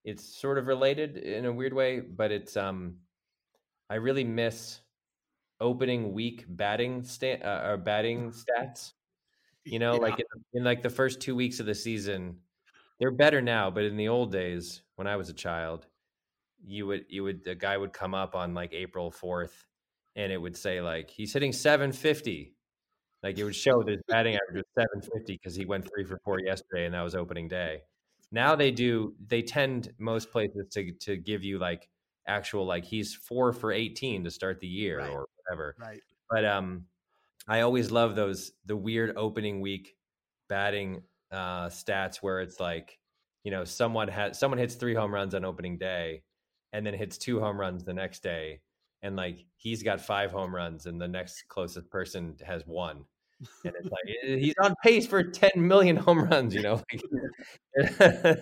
it's sort of related in a weird way, but it's um I really miss opening week batting sta- uh, or batting [LAUGHS] stats. You know, yeah. like in, in like the first 2 weeks of the season, they're better now, but in the old days when I was a child, you would you would the guy would come up on like April 4th and it would say like he's hitting 750 like it would show that his batting average was 750 because he went three for four yesterday and that was opening day. Now they do they tend most places to to give you like actual like he's four for 18 to start the year right. or whatever. Right. But um I always love those the weird opening week batting uh stats where it's like, you know, someone has someone hits three home runs on opening day and then hits two home runs the next day and like he's got five home runs and the next closest person has one and it's like eh, he's on pace for 10 million [LAUGHS] home runs you know? [LAUGHS]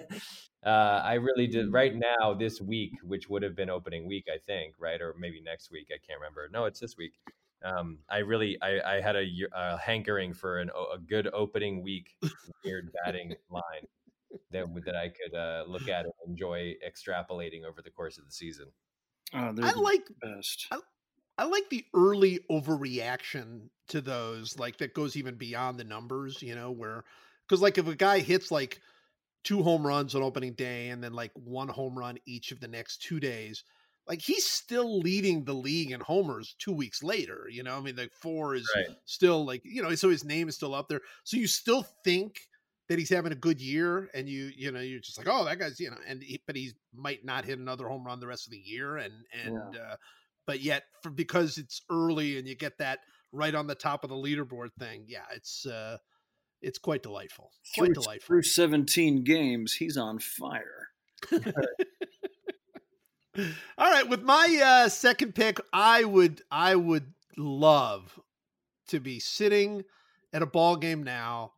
Uh, i really did right now this week which would have been opening week i think right or maybe next week i can't remember. No it's this week. Um, i really I, I had a, a, hankering for an, a good opening week weird batting line that that i could uh, look at and enjoy extrapolating over the course of the season Oh, I like best. I, I like the early overreaction to those, like that goes even beyond the numbers, you know, where because like if a guy hits like two home runs on opening day and then like one home run each of the next two days, like he's still leading the league in homers two weeks later. You know, I mean, like four is right. still like you know, so his name is still up there. So you still think that he's having a good year and you you know you're just like oh that guy's you know and he, but he might not hit another home run the rest of the year and and Yeah. uh but yet for, because it's early and you get that right on the top of the leaderboard thing yeah it's uh it's quite delightful quite Through, delightful through 17 games, he's on fire. [LAUGHS] all right with my uh second pick i would i would love to be sitting at a ball game now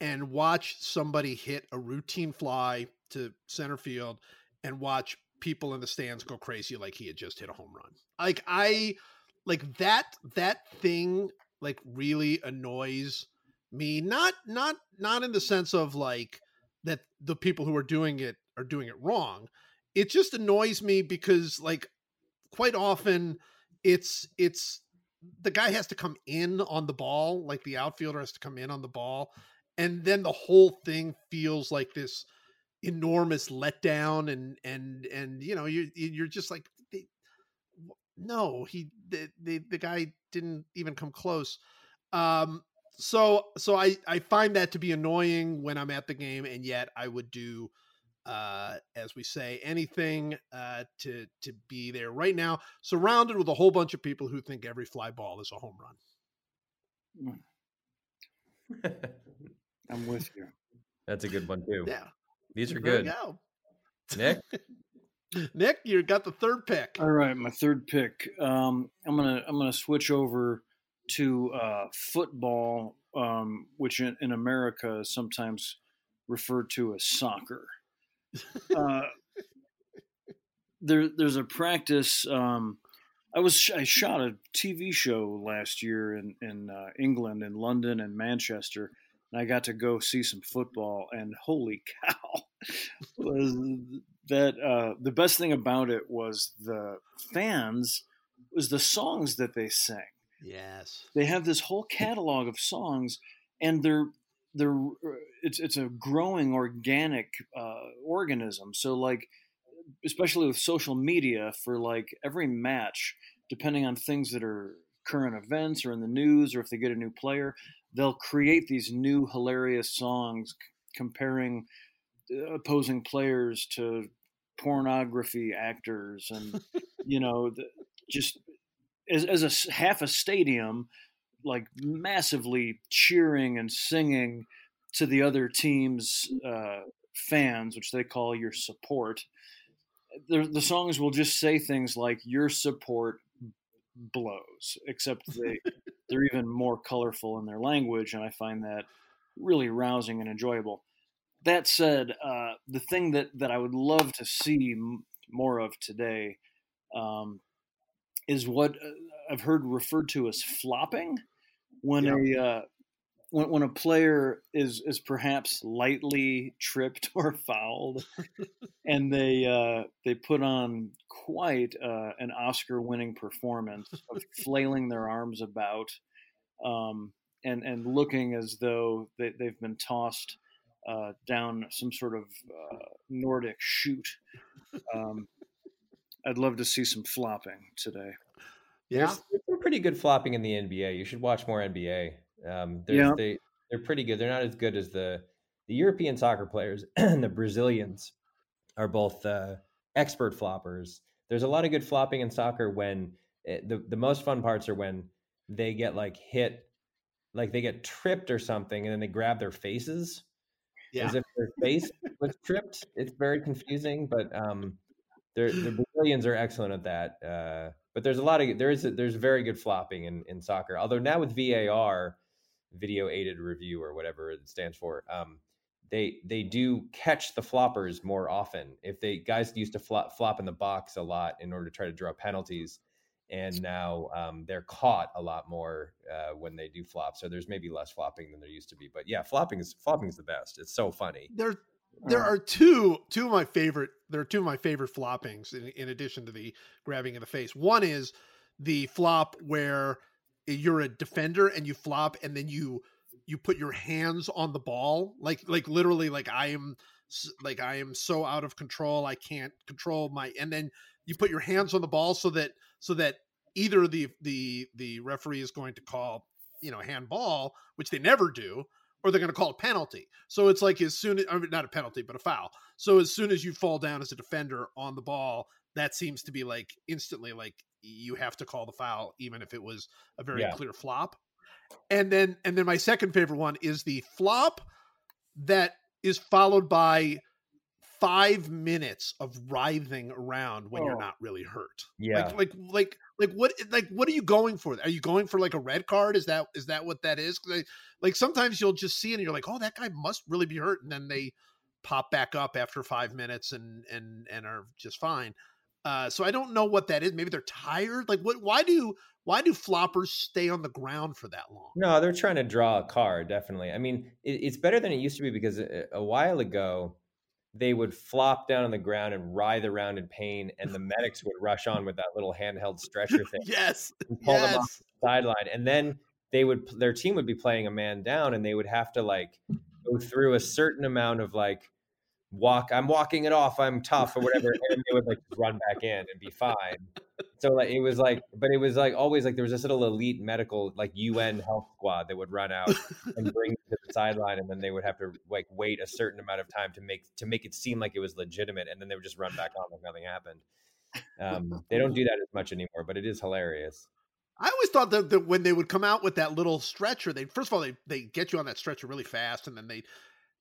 and watch somebody hit a routine fly to center field and watch people in the stands go crazy like he had just hit a home run. Like I like that that thing like really annoys me not not not in the sense of like that the people who are doing it are doing it wrong. It just annoys me because like quite often it's it's the guy has to come in on the ball, like the outfielder has to come in on the ball, and then the whole thing feels like this enormous letdown, and and and you know you you're just like, no, he the, the the guy didn't even come close. Um, so so I I find that to be annoying when I'm at the game, and yet I would do uh, as we say, anything uh, to to be there right now, surrounded with a whole bunch of people who think every fly ball is a home run. [LAUGHS] I'm with you. That's a good one too. Yeah, These are good. go. Nick, [LAUGHS] Nick, you got the third pick. All right, my third pick. Um, I'm gonna I'm gonna switch over to uh, football, um, which in, in America is sometimes referred to as soccer. Uh, there, there's a practice. Um, I was I shot a TV show last year in in uh, England, in London and Manchester, and I got to go see some football. And holy [LAUGHS] cow, was that uh, the best thing about it was the fans was the songs that they sang. Yes. They have this whole catalog of songs, and they're they're it's it's a growing organic uh, organism. So like, especially with social media, for like every match, depending on things that are current events or in the news, or if they get a new player, they'll create these new hilarious songs comparing uh, opposing players to pornography actors, and [LAUGHS] you know, the, just as, as a half a stadium like massively cheering and singing to the other team's uh, fans, which they call your support. The, the songs will just say things like "Your support blows," except they [LAUGHS] they're even more colorful in their language, and I find that really rousing and enjoyable. That said, uh, the thing that that I would love to see m- more of today um, is what uh, I've heard referred to as flopping, when a uh, when, when a player is is perhaps lightly tripped [LAUGHS] or fouled, and they uh, they put on quite uh, an Oscar-winning performance of [LAUGHS] flailing their arms about, um, and and looking as though they, they've been tossed uh, down some sort of uh, Nordic chute. Um, I'd love to see some flopping today. Yeah. There's, there's some pretty good flopping in the NBA. You should watch more NBA. Um, there's, Yeah. they they're pretty good. They're not as good as the the European soccer players [CLEARS THROAT] and the Brazilians are both uh, expert floppers. There's a lot of good flopping in soccer when it, the the most fun parts are when they get like hit, like they get tripped or something, and then they grab their faces Yeah. as if their face was tripped. It's very confusing, but um, the Brazilians are excellent at that. Uh, but there's a lot of there is there's very good flopping in, in soccer. Although now with VAR, video aided review or whatever it stands for, um, they they do catch the floppers more often. If they guys used to flop flop in the box a lot in order to try to draw penalties, and now um, they're caught a lot more uh, when they do flop. So there's maybe less flopping than there used to be. But yeah, flopping is flopping is the best. It's so funny. There there are two two of my favorite there are two of my favorite floppings in, in addition to the grabbing in the face. One is the flop where you're a defender and you flop and then you you put your hands on the ball like like literally like I am like I am so out of control I can't control my and then you put your hands on the ball so that so that either the the the referee is going to call you know handball which they never do or they're going to call a penalty. So it's like as soon as I mean, not a penalty, but a foul. So as soon as you fall down as a defender on the ball, that seems to be like instantly like you have to call the foul, even if it was a very Yeah. clear flop. And then and then my second favorite one is the flop that is followed by five minutes of writhing around when you're Oh. not really hurt. Yeah. Like like like like what like what are you going for? Are you going for like a red card? Is that is that what that is I, like sometimes you'll just see and you're like, oh, that guy must really be hurt, and then they pop back up after five minutes and and and are just fine. Uh, so I don't know what that is. Maybe they're tired. Like what? Why do why do floppers stay on the ground for that long? No, they're trying to draw a card. Definitely. I mean, it, it's better than it used to be because a, a while ago, they would flop down on the ground and writhe around in pain, and the [LAUGHS] medics would rush on with that little handheld stretcher thing. yes, and pull them off the sideline, and then they would their team would be playing a man down, and they would have to like go through a certain amount of like walk. I'm walking it off. I'm tough or whatever, and they would like run back in and be fine. So like it was like, but it was like always like there was this little elite medical like UN health squad that would run out and [LAUGHS] bring to the sideline, and then they would have to like wait a certain amount of time to make to make it seem like it was legitimate, and then they would just run back on like nothing happened. Um, they don't do that as much anymore, but it is hilarious. I always thought that, that when they would come out with that little stretcher, they first of all they they get you on that stretcher really fast, and then they,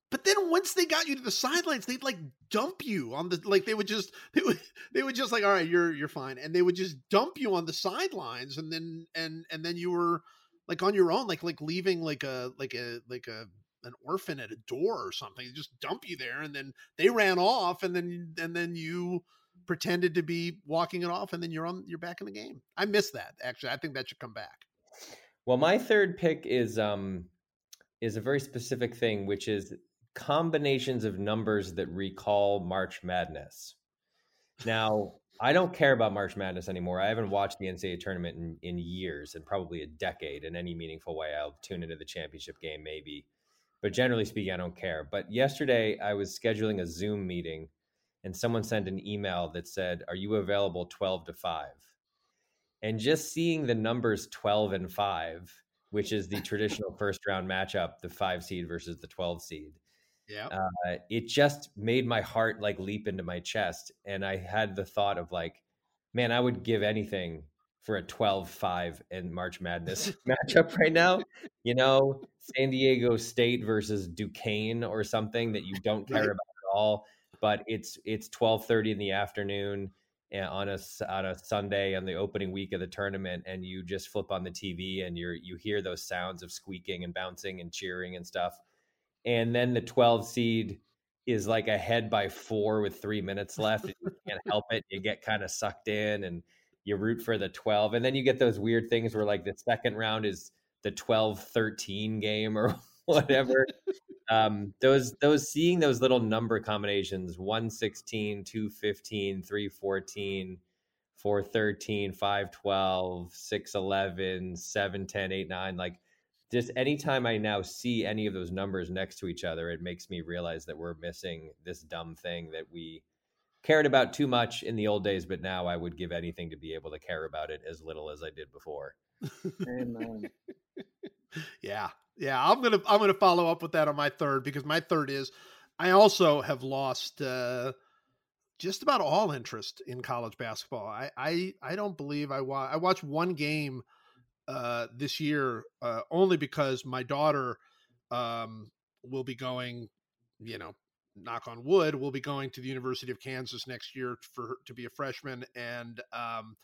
but then once they got you to the sidelines, they'd like dump you on the like they would just [LAUGHS] they would they would just like all right you're you're fine, and they would just dump you on the sidelines, and then and and then you were like on your own, like like leaving like a like a like a an orphan at a door or something. They just dump you there, and then they ran off, and then and then you pretended to be walking it off and then you're on you're back in the game. I miss that actually. I think that should come back. Well, my third pick is um is a very specific thing, which is combinations of numbers that recall March Madness. Now, I don't care about March Madness anymore. I haven't watched the NCAA tournament in, in years and probably a decade in any meaningful way. I'll tune into the championship game maybe. But generally speaking, I don't care. But yesterday I was scheduling a Zoom meeting and someone sent an email that said, Are you available 12 to 5? And just seeing the numbers 12 and 5, which is the [LAUGHS] traditional first round matchup, the five seed versus the 12 seed, Yeah. uh, it just made my heart like leap into my chest. And I had the thought of like, man, I would give anything for a 12 5 in March Madness [LAUGHS] matchup right now. You know, San Diego State versus Duquesne or something that you don't care Right. about at all but it's it's 12:30 in the afternoon eh, on a on a Sunday on the opening week of the tournament and you just flip on the TV and you're you hear those sounds of squeaking and bouncing and cheering and stuff and then the 12 seed is like ahead by 4 with 3 minutes left and you can't help it you get kind of sucked in and you root for the 12 and then you get those weird things where like the second round is the 12-13 game or [LAUGHS] whatever. Um, those those seeing those little number combinations 116 215 314 413 512 611 710 89 like just anytime i now see any of those numbers next to each other it makes me realize that we're missing this dumb thing that we cared about too much in the old days but now i would give anything to be able to care about it as little as i did before Amen. [LAUGHS] Yeah. Yeah. I'm gonna I'm gonna follow up with that on my third because my third is I also have lost uh just about all interest in college basketball. I I, I don't believe I wa- I watched one game uh this year uh only because my daughter um will be going, you know, knock on wood, will be going to the University of Kansas next year for to be a freshman and um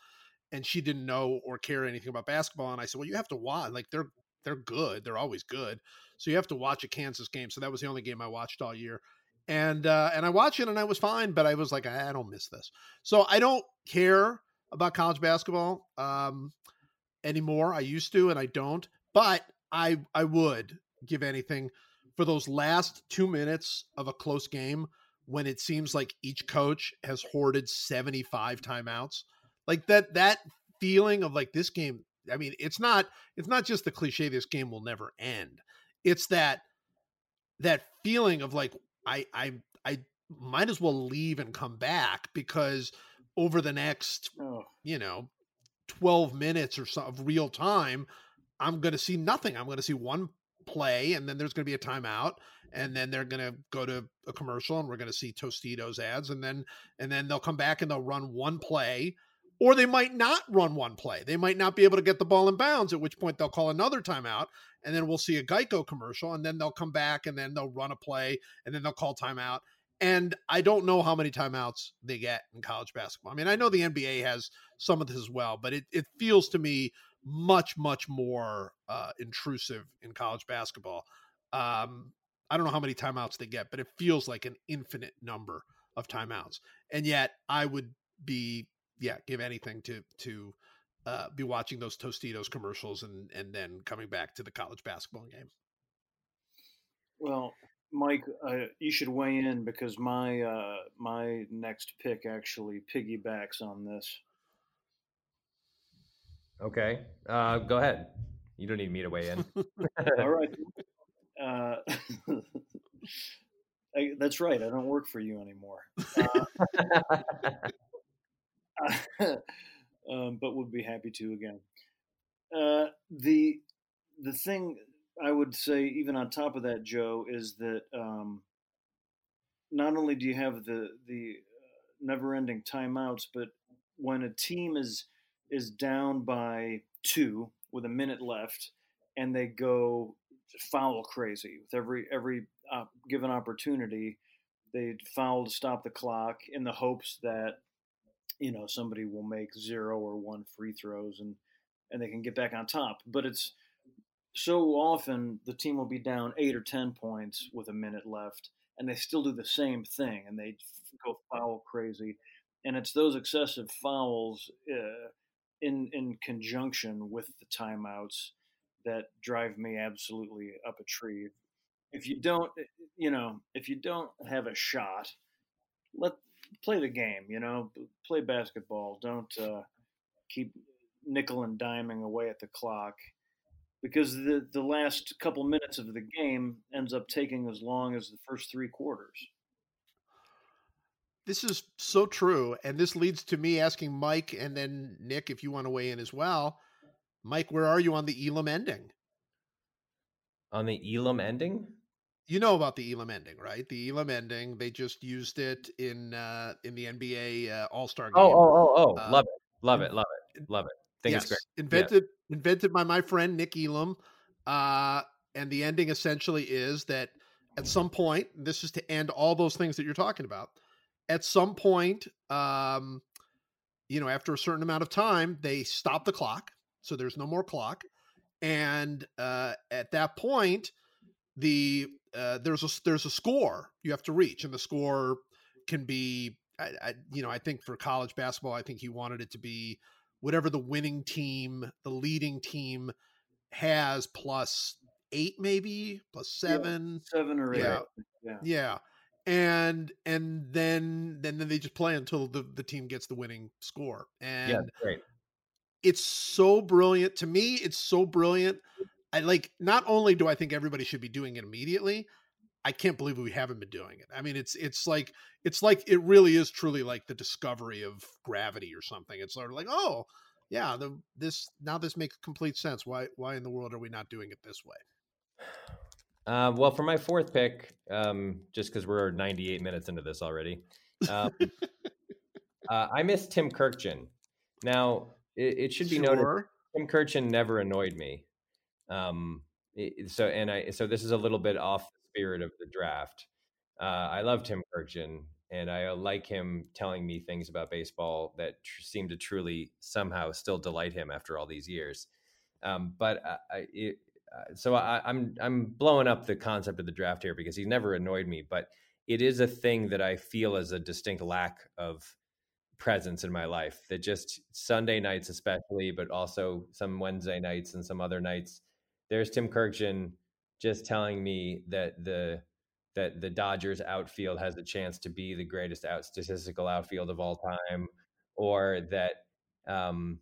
and she didn't know or care anything about basketball and I said, "Well, you have to watch like they're they're good. They're always good. So you have to watch a Kansas game. So that was the only game I watched all year. And uh and I watched it and I was fine, but I was like, I don't miss this. So I don't care about college basketball um anymore. I used to and I don't, but I I would give anything for those last two minutes of a close game when it seems like each coach has hoarded 75 timeouts. Like that that feeling of like this game I mean, it's not it's not just the cliche this game will never end. It's that that feeling of like I I I might as well leave and come back because over the next, Oh, you know, 12 minutes or so of real time, I'm going to see nothing. I'm going to see one play and then there's going to be a timeout and then they're going to go to a commercial and we're going to see Tostitos ads and then and then they'll come back and they'll run one play or they might not run one play. They might not be able to get the ball in bounds, at which point they'll call another timeout, and then we'll see a Geico commercial, and then they'll come back and then they'll run a play, and then they'll call timeout. And I don't know how many timeouts they get in college basketball. I mean, I know the NBA has some of this as well, but it, it feels to me much, much more uh, intrusive in college basketball. Um, I don't know how many timeouts they get, but it feels like an infinite number of timeouts. And yet I would be yeah, give anything to to uh, be watching those Tostitos commercials and and then coming back to the college basketball game. well, Mike, uh, you should weigh in because my uh, my next pick actually piggybacks on this. Okay, uh, go ahead. You don't need me to weigh in. [LAUGHS] All right. Uh, [LAUGHS] I, that's right. I don't work for you anymore. Uh, [LAUGHS] um, but would be happy to again. Uh, the the thing I would say, even on top of that, Joe, is that um, not only do you have the the uh, never-ending timeouts, but when a team is is down by two with a minute left, and they go foul crazy with every every uh, given opportunity, they foul to stop the clock in the hopes that you know somebody will make zero or one free throws and and they can get back on top. But it's so often the team will be down eight or ten points with a minute left, and they still do the same thing, and they go foul crazy, and it's those excessive fouls uh, in in conjunction with the timeouts that drive me absolutely up a tree. If you don't, eh, you know, if you don't have a shot, let play the game. You know, play basketball. Don't uh, keep nickel and diming away at the clock because the the last couple minutes of the game ends up taking as long as the first three quarters. This is so true, and this leads to me asking Mike and then Nick if you want to weigh in as well. Mike, where are you on the Elam ending? On the Elam ending? You know about the Elam ending, right? The Elam ending. They just used it in uh, in the NBA uh, All Star oh, game. Oh, oh, oh, oh! Uh, love it, love it, love it, love it. Think yes, it's great. invented invented by my friend Nick Elam. Uh, and the ending essentially is that at some point, this is to end all those things that you're talking about. At some point, um, you know, after a certain amount of time, they stop the clock, so there's no more clock, and uh, at that point, the uh, there's a there's a score you have to reach, and the score can be, I, I, you know, I think for college basketball, I think he wanted it to be whatever the winning team, the leading team has plus eight, maybe plus seven, yeah, seven or eight. Yeah. yeah. Yeah. And and then then then they just play until the, the team gets the winning score. And yeah, great. It's so brilliant. To me, it's so brilliant. I like not only do I think everybody should be doing it immediately, I can't believe we haven't been doing it. I mean, it's it's like it's like it really is truly like the discovery of gravity or something. It's sort of like, oh, yeah, the this now this makes complete sense. Why why in the world are we not doing it this way? Uh, well, for my fourth pick, um, just because we're 98 minutes into this already, um, [LAUGHS] uh, I miss Tim Kurkjian. Now, it, it should be Sure. noted Tim Kurkjian never annoyed me. Um, so and I so this is a little bit off spirit of the draft. Uh, I love Tim Kurkjian, and I uh, like him telling me things about baseball that tr- seem to truly somehow still delight him after all these years. Um, but I, I, it, uh, so I, I'm I'm blowing up the concept of the draft here because he's never annoyed me, but it is a thing that I feel as a distinct lack of presence in my life. That just Sunday nights, especially, but also some Wednesday nights and some other nights. There's Tim Kurkjian just telling me that the that the Dodgers outfield has a chance to be the greatest out statistical outfield of all time, or that um,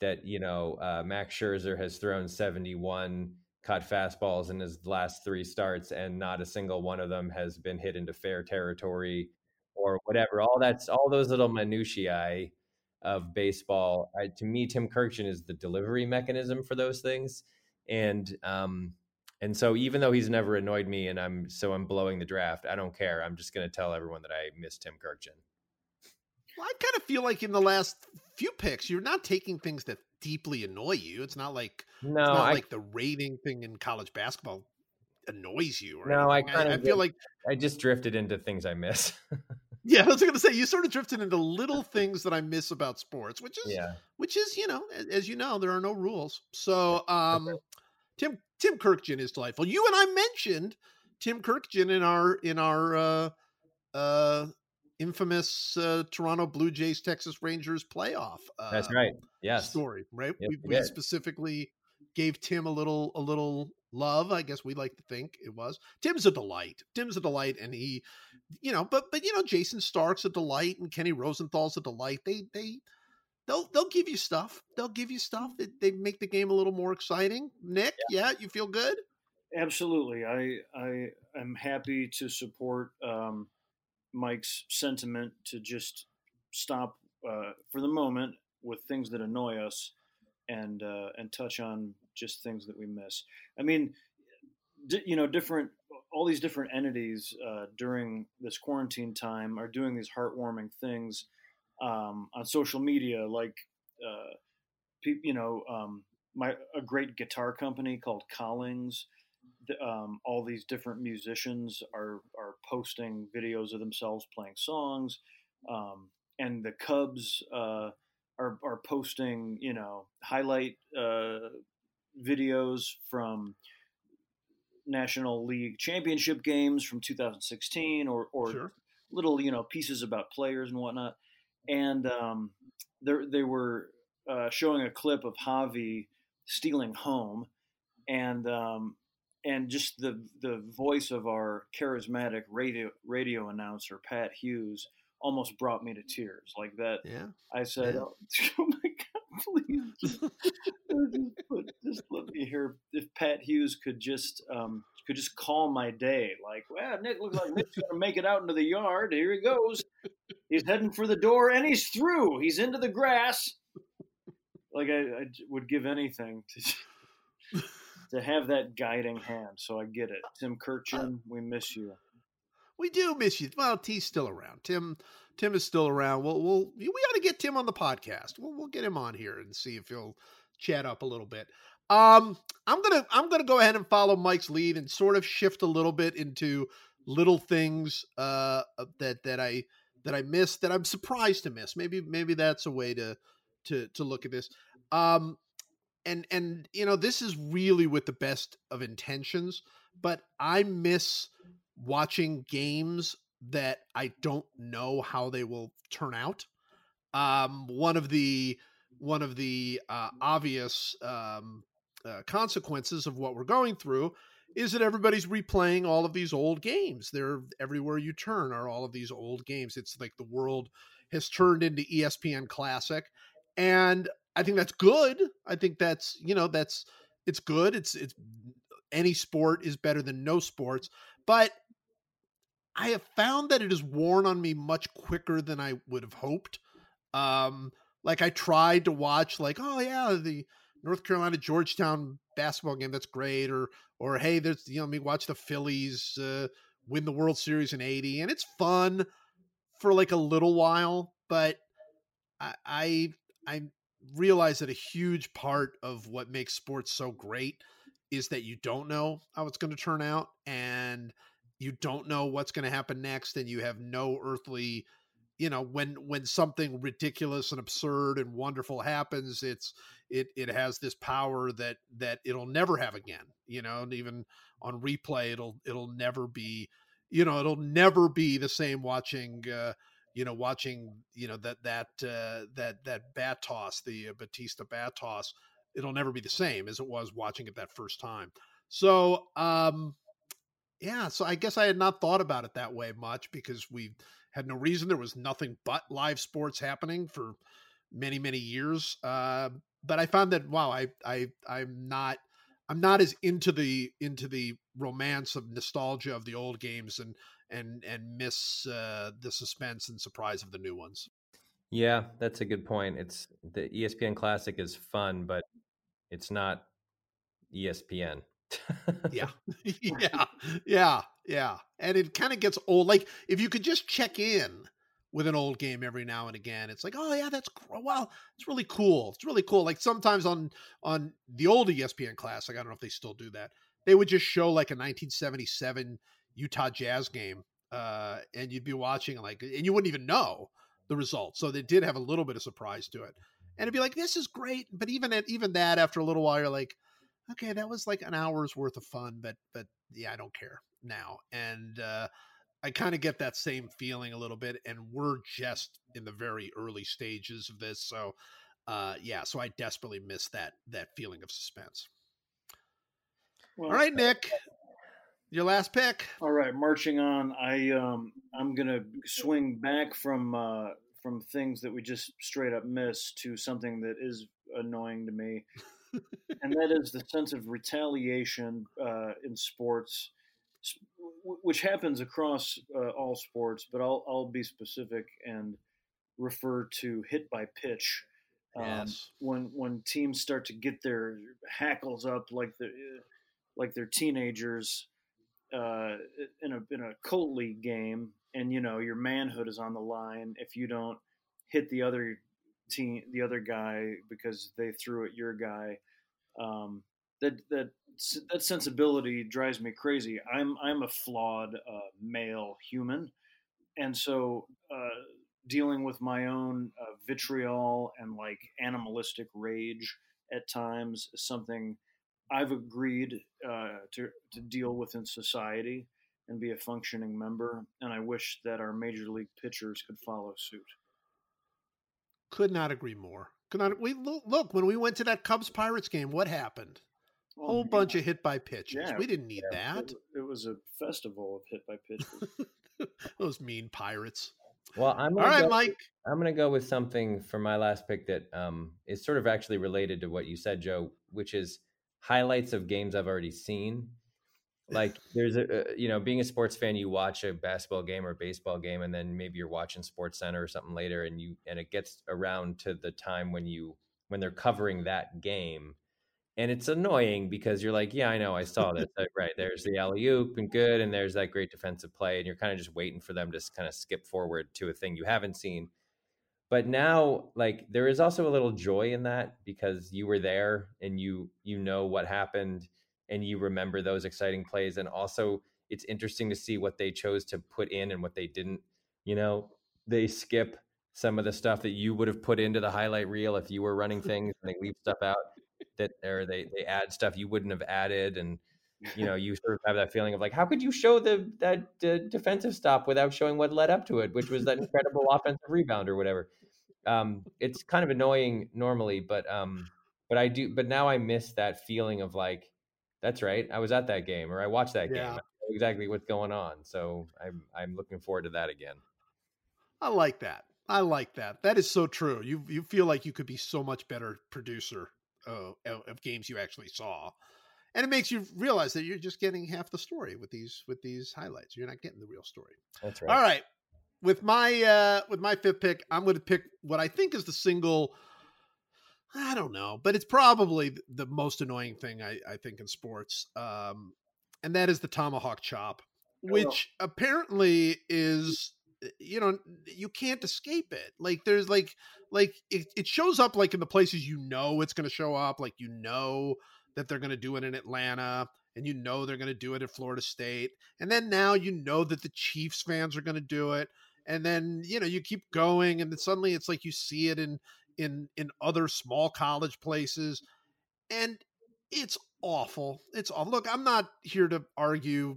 that you know uh, Max Scherzer has thrown 71 cut fastballs in his last three starts, and not a single one of them has been hit into fair territory, or whatever. All that's all those little minutiae of baseball. I, to me, Tim Kurkjian is the delivery mechanism for those things, and um, and so even though he's never annoyed me, and I'm so I'm blowing the draft, I don't care. I'm just going to tell everyone that I miss Tim Kurkjian. Well, I kind of feel like in the last few picks, you're not taking things that deeply annoy you. It's not like No, it's not I like the rating thing in college basketball annoys you. Or No, I anything. kinda I, feel like I just drifted into things I miss. [LAUGHS] yeah, I was going to say you sort of drifted into little things that I miss about sports, which is yeah. which is you know a- as you know there are no rules. So um, Tim Tim Kurkjian is delightful. You and I mentioned Tim Kurkjian in our in our uh, uh, infamous uh, Toronto Blue Jays Texas Rangers playoff. Uh, That's right. Yes. Story right. Yes, we, we we specifically gave Tim a little a little love. I guess we like to think it was. Tim's a delight. Tim's a delight, and he, you know, but but you know, Jayson Stark's a delight, and Kenny Rosenthal's a delight. They they they'll they'll give you stuff. They'll give you stuff that they make the game a little more exciting. Nick, yeah, yeah you feel good? Absolutely. I I am happy to support um, Mike's sentiment to just stop uh, for the moment with things that annoy us and uh, and touch on just things that we miss. I mean, di- you know, different all these different entities uh, during this quarantine time are doing these heartwarming things um, on social media, like uh, pe- you know, um, my a great guitar company called Collings. Um, all these different musicians are are posting videos of themselves playing songs, um, and the Cubs uh, are are posting you know highlight uh, videos from National League Championship games from 2016 or or sure. little you know pieces about players and whatnot. And um, they were uh, showing a clip of Javy stealing home, and um, and just the the voice of our charismatic radio radio announcer Pat Hughes almost brought me to tears like that. Yeah, I said, yeah. "Oh, [LAUGHS] oh my [LAUGHS] please, just, just, put, just, let me hear if Pat Hughes could just um, could just calm my day. Like, well, Nick looks like Nick's going to make it out into the yard. Here he goes. He's heading for the door, and he's through. He's into the grass. Like I, I would give anything to to have that guiding hand. So I get it, Tim Kurkjian. We miss you. We do miss you. Well, T's still around. Tim Tim is still around. We'll we'll we ought to get Tim on the podcast. We'll we'll get him on here and see if he'll chat up a little bit. Um, I'm gonna I'm gonna go ahead and follow Mike's lead and sort of shift a little bit into little things uh that that I that I missed that I'm surprised to miss. Maybe maybe that's a way to to to look at this. Um, and and you know this is really with the best of intentions, but I miss watching games that I don't know how they will turn out. Um, one of the one of the uh, obvious um, uh, consequences of what we're going through is that everybody's replaying all of these old games. They're everywhere you turn are all of these old games. It's like the world has turned into ESPN Classic, and I think that's good. I think that's you know that's it's good. It's it's any sport is better than no sports, but I have found that it has worn on me much quicker than I would have hoped. Um, like I tried to watch, like, oh yeah, the North Carolina Georgetown basketball game, that's great, or or hey, there's you know, me watch the Phillies uh, win the World Series in '80, and it's fun for like a little while, but I I, I realize that a huge part of what makes sports so great is that you don't know how it's going to turn out, and you don't know what's going to happen next and you have no earthly you know when when something ridiculous and absurd and wonderful happens it's it it has this power that that it'll never have again you know and even on replay it'll it'll never be you know it'll never be the same watching uh you know watching you know that that uh that that bat toss the uh, Bautista bat toss it'll never be the same as it was watching it that first time. So um yeah, so I guess I had not thought about it that way much because we had no reason. There was nothing but live sports happening for many many years. Uh, but I found that wow, I I I'm not I'm not as into the into the romance of nostalgia of the old games and and and miss uh, the suspense and surprise of the new ones. Yeah, that's a good point. It's the ESPN Classic is fun, but it's not ESPN yeah. [LAUGHS] [LAUGHS] yeah. Yeah. Yeah. And it kind of gets old. Like if you could just check in with an old game every now and again, it's like, oh yeah, that's wow, it's really cool. It's really cool. Like sometimes on on the old ESPN Classic, I don't know if they still do that. They would just show like a 1977 Utah Jazz game, uh, and you'd be watching like, and you wouldn't even know the result. So they did have a little bit of surprise to it, and it'd be like, this is great. But even at even that, after a little while, you're like, okay, that was like an hour's worth of fun, but but yeah, I don't care now. And uh, I kind of get that same feeling a little bit, and we're just in the very early stages of this, so uh, yeah, so I desperately miss that that feeling of suspense. Well, All right, Nick, your last pick. All right, marching on. I um I'm gonna swing back from uh, from things that we just straight up miss to something that is annoying to me, [LAUGHS] and that is the sense of retaliation uh, in sports, which happens across uh, all sports. But I'll I'll be specific and refer to hit by pitch. Um, Yes. when when teams start to get their hackles up like the like they're teenagers uh, in a in a Colt League game, and you know your manhood is on the line if you don't hit the other team, the other guy because they threw at your guy. Um, that that that sensibility drives me crazy. I'm I'm a flawed uh, male human, and so uh, dealing with my own uh, vitriol and like animalistic rage at times is something I've agreed uh, to to deal with in society and be a functioning member. And I wish that our major league pitchers could follow suit. Could not agree more. Could not. We look, look when we went to that Cubs Pirates game. What happened? A Oh, whole man. bunch of hit by pitches. Yeah. we didn't need that. It, it was a festival of hit by pitches. [LAUGHS] Those mean pirates. Well, I'm All go- Mike. I'm going to go with something for my last pick that um, is sort of actually related to what you said, Joe, which is highlights of games I've already seen. Like there's a, you know, being a sports fan, you watch a basketball game or a baseball game, and then maybe you're watching SportsCenter or something later, and you and it gets around to the time when you when they're covering that game, and it's annoying because you're like, yeah, I know, I saw this, right? There's the alley oop and good, and there's that great defensive play, and you're kind of just waiting for them to kind of skip forward to a thing you haven't seen but now like there is also a little joy in that because you were there and you you know what happened and you remember those exciting plays and also it's interesting to see what they chose to put in and what they didn't. You know they skip some of the stuff that you would have put into the highlight reel if you were running [LAUGHS] things and they leave stuff out that or they they add stuff you wouldn't have added and you know you sort of have that feeling of like how could you show the that uh, defensive stop without showing what led up to it which was that incredible offensive rebound or whatever. Um it's kind of annoying normally but um but i do but now i miss that feeling of like that's right i was at that game or i watched that game Yeah. I know exactly what's going on so i'm i'm looking forward to that again I like that. I like that. That is so true. You you feel like you could be so much better producer uh, of of games you actually saw, and it makes you realize that you're just getting half the story with these with these highlights. You're not getting the real story. that's right All right. With my uh with my fifth pick, I'm going to pick what I think is the single I don't know, but it's probably the most annoying thing I, I think in sports. Um and that is the tomahawk chop, which apparently is uh, you know, you can't escape it. Like there's like like it, it shows up like in the places you know it's going to show up, like you know that they're going to do it in Atlanta and you know they're going to do it at Florida State. And then now you know that the Chiefs fans are going to do it. And then, you know, you keep going and then suddenly it's like you see it in in in other small college places and it's awful. It's awful. Look, I'm not here to argue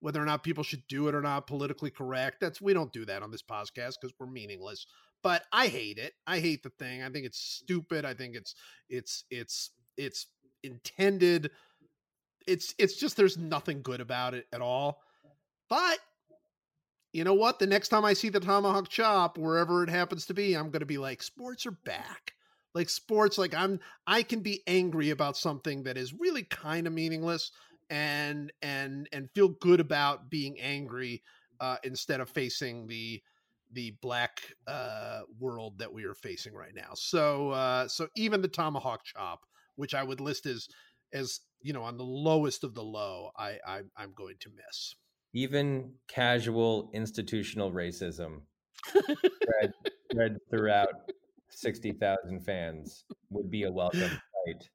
whether or not people should do it or not politically correct. That's we don't do that on this podcast because we're meaningless. But I hate it. I hate the thing. I think it's stupid. I think it's it's it's it's intended it's it's just there's nothing good about it at all. But you know what? The next time I see the tomahawk chop, wherever it happens to be, I'm going to be like, sports are back. Like sports, like I'm, I can be angry about something that is really kind of meaningless, and and and feel good about being angry uh, instead of facing the the black uh, world that we are facing right now. So uh, so even the tomahawk chop, which I would list as as you know on the lowest of the low, I, I I'm going to miss. Even casual institutional racism spread, [LAUGHS] spread throughout 60,000 fans would be a welcome sight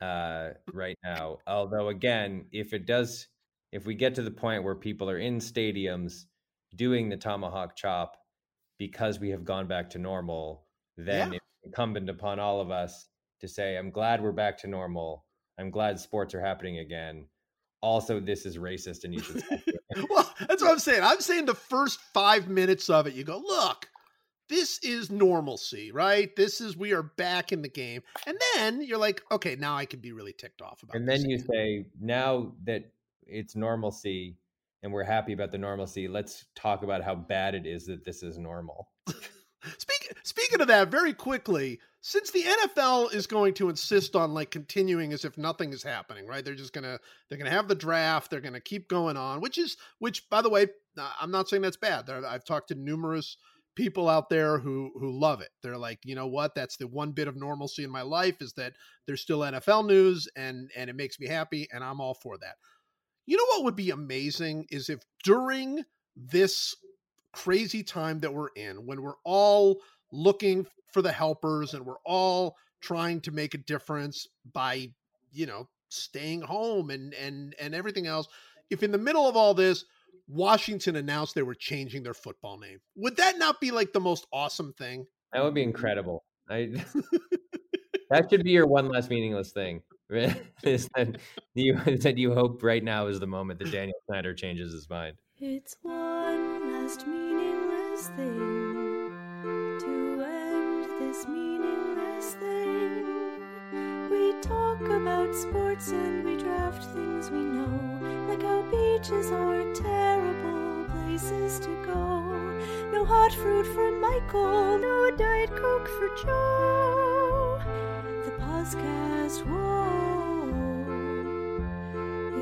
uh, right now. Although, again, if it does, if we get to the point where people are in stadiums doing the tomahawk chop because we have gone back to normal, then Yeah. it's incumbent upon all of us to say, I'm glad we're back to normal. I'm glad sports are happening again. Also, this is racist and you should. [LAUGHS] [LAUGHS] well, that's what I'm saying. I'm saying the first five minutes of it, you go, look, this is normalcy, right? This is we are back in the game. And then you're like, okay, now I can be really ticked off about And then you again. say, now that it's normalcy and we're happy about the normalcy, let's talk about how bad it is that this is normal. [LAUGHS] Speak, speaking of that, very quickly, since the NFL is going to insist on like continuing as if nothing is happening, right? They're just gonna they're gonna have the draft, they're gonna keep going on, which is which by the way, uh, I'm not saying that's bad. I've talked to numerous people out there who who love it. They're like, you know what? That's the one bit of normalcy in my life is that there's still NFL news and and it makes me happy and I'm all for that. You know what would be amazing is if during this crazy time that we're in when we're all looking for the helpers and we're all trying to make a difference by you know staying home and and and everything else if in the middle of all this washington announced they were changing their football name would that not be like the most awesome thing That would be incredible. I [LAUGHS] that should be your one less meaningless thing. [LAUGHS] is that you that you hope right now is the moment that Daniel Snyder changes his mind. It's one last meaningless thing to end this meaningless thing. We talk about sports and we draft things we know, like how beaches are terrible places to go. No hot fruit for Michael, no Diet Coke for Joe. The podcast, whoa,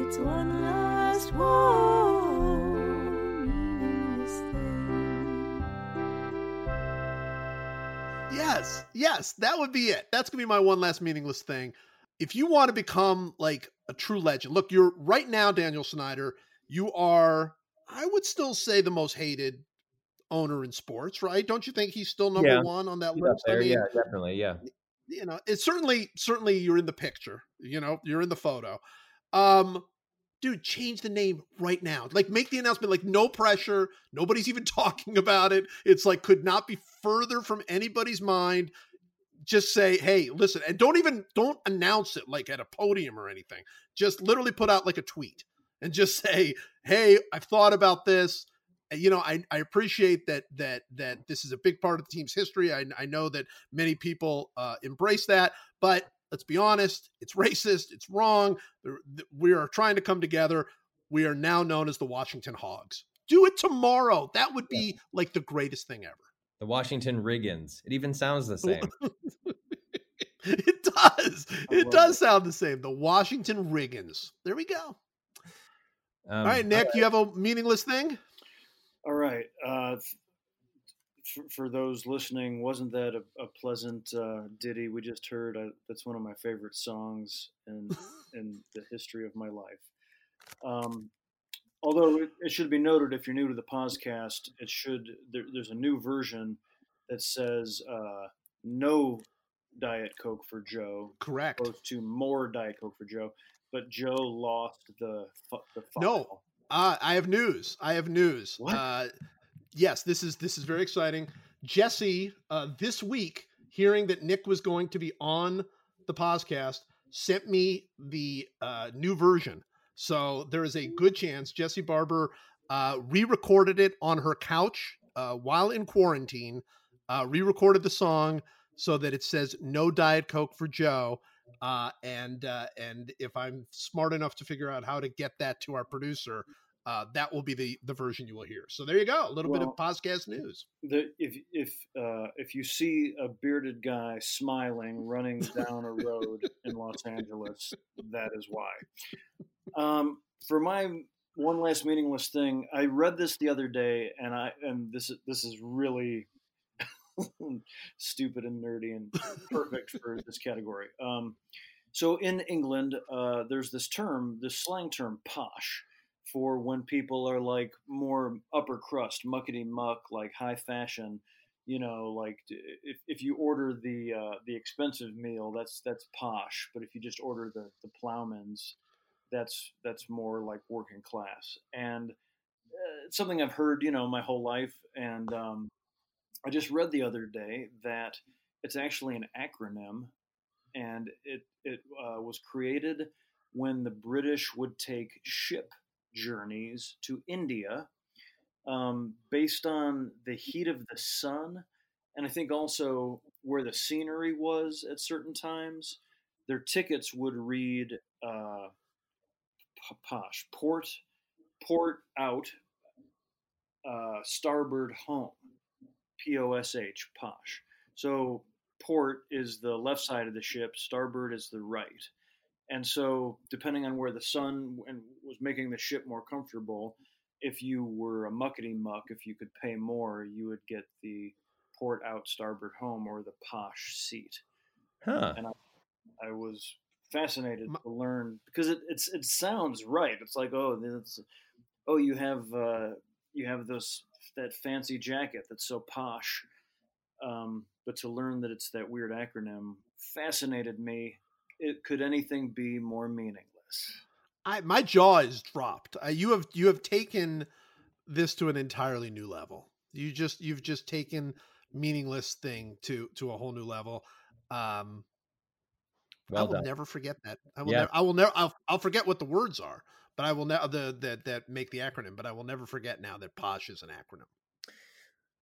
it's one last whoa yes yes that would be it that's gonna be my one last meaningless thing if you want to become like a true legend look you're right now daniel snyder you are i would still say the most hated owner in sports right don't you think he's still number Yeah. one on that He's list i mean yeah, definitely. Yeah. you know it's certainly certainly you're in the picture you know you're in the photo um dude change the name right now. Like make the announcement like no pressure. Nobody's even [LAUGHS] talking about it. It's like could not be further from anybody's mind. Just say hey listen and don't even don't announce it like at a podium or anything. Just literally put out like a tweet and just [LAUGHS] say hey i've thought about this. You know I, I appreciate that that that this is a big part of the team's history. I, I know that many people uh, embrace that but let's be honest it's racist it's wrong we are trying to come together we are now known as the washington hogs do it tomorrow that would be like the greatest thing ever The Washington Riggins. It even sounds the [LAUGHS] same. it does it does it. sound the same the washington riggins there we go Um, all right nick you have a meaningless thing All right. Uh, f- for, for those listening, wasn't that a, a pleasant uh, ditty we just heard? I, that's one of my favorite songs in [LAUGHS] in the history of my life. Um, although it, it should be noted, if you're new to the podcast, it should there, there's a new version that says uh, no Diet Coke for Joe, correct opposed to more Diet Coke for Joe. But Joe lost the the No. Uh, I have news. I have news. What? Yes, this is this is very exciting. Jesse, uh, this week, hearing that Nick was going to be on the podcast, sent me the uh, new version. So there is a good chance Jesse Barber uh, re-recorded it on her couch uh, while in quarantine. Uh, re-recorded the song so that it says "No Diet Coke for Joe." Uh, and uh, and if I'm smart enough to figure out how to get that to our producer, uh, that will be the the version you will hear. So there you go, a little bit of podcast news. the if if uh, if you see a bearded guy smiling running down a road in Los Angeles, that is why. Um, for my one last meaningless thing, I read this the other day, and I and this is this is really [LAUGHS] stupid and nerdy and perfect for this category. Um, so in England, uh, there's this term, this slang term, posh, for when people are like more upper crust, muckety muck, like high fashion. You know, like if, if you order the uh, the expensive meal, that's that's posh. But if you just order the the ploughman's, that's that's more like working class. And uh, it's something I've heard, you know, my whole life. And um, I just read the other day that it's actually an acronym, and it it uh, was created when the British would take ship journeys to India um, based on the heat of the sun and I think also where the scenery was at certain times. Their tickets would read uh, posh port, port out, uh, starboard home, P O S H posh. So port is the left side of the ship, starboard is the right. And so, depending on where the sun and was making the ship more comfortable, if you were a muckety muck, if you could pay more, you would get the port out starboard home or the posh seat. Huh. And I was fascinated My- to learn because it it's it sounds right. It's like oh, it's, oh you have uh, you have this that fancy jacket that's so posh. Um, but to learn that it's that weird acronym fascinated me. It could anything be more meaningless? I my jaw is dropped. Uh, you have you have taken this to an entirely new level. You just you've just taken meaningless thing to to a whole new level. Um, I will done. never forget that. I will. Yeah. Never, I will never. I'll, I'll forget what the words are, but I will now the that that make the acronym. But I will never forget now that Posh is an acronym.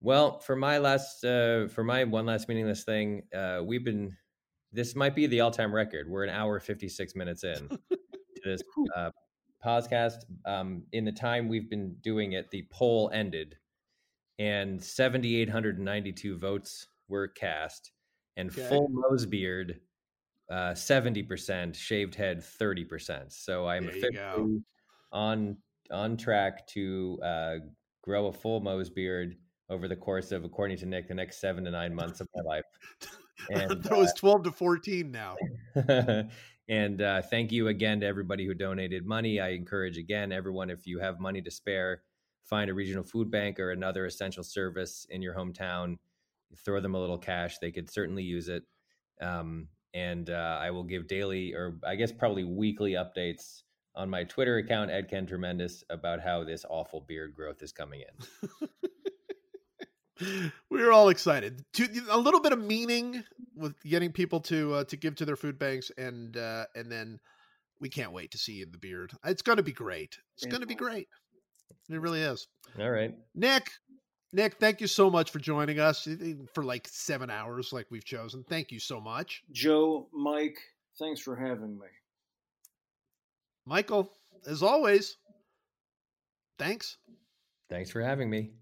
Well, for my last, uh, for my one last meaningless thing, uh, we've been. This might be the all-time record. We're an hour fifty-six minutes in [LAUGHS] to this uh, podcast. Um, in the time we've been doing it, the poll ended, and seventy-eight hundred ninety-two votes were cast, and Okay. full nose beard, uh, seventy percent, shaved head, thirty percent. So I'm officially on on track to uh, grow a full nose beard over the course of, according to Nick, the next seven to nine months of my life. [LAUGHS] And, [LAUGHS] that was twelve to fourteen now. [LAUGHS] and uh, thank you again to everybody who donated money. I encourage again everyone if you have money to spare, find a regional food bank or another essential service in your hometown. Throw them a little cash; they could certainly use it. Um, and uh, I will give daily, or I guess probably weekly updates on my Twitter account, @KenTremendous, about how this awful beard growth is coming in. [LAUGHS] we [LAUGHS] were all excited. To a little bit of meaning with getting people to uh, to give to their food banks, and uh, and then we can't wait to see you in the beard. It's going to be great. It's going to be great. It really is. All right. Nick, Nick, thank you so much for joining us eh, for like seven hours, like we've chosen. Thank you so much, Joe, Mike, thanks for having me. Michael. As always, thanks. Thanks for having me.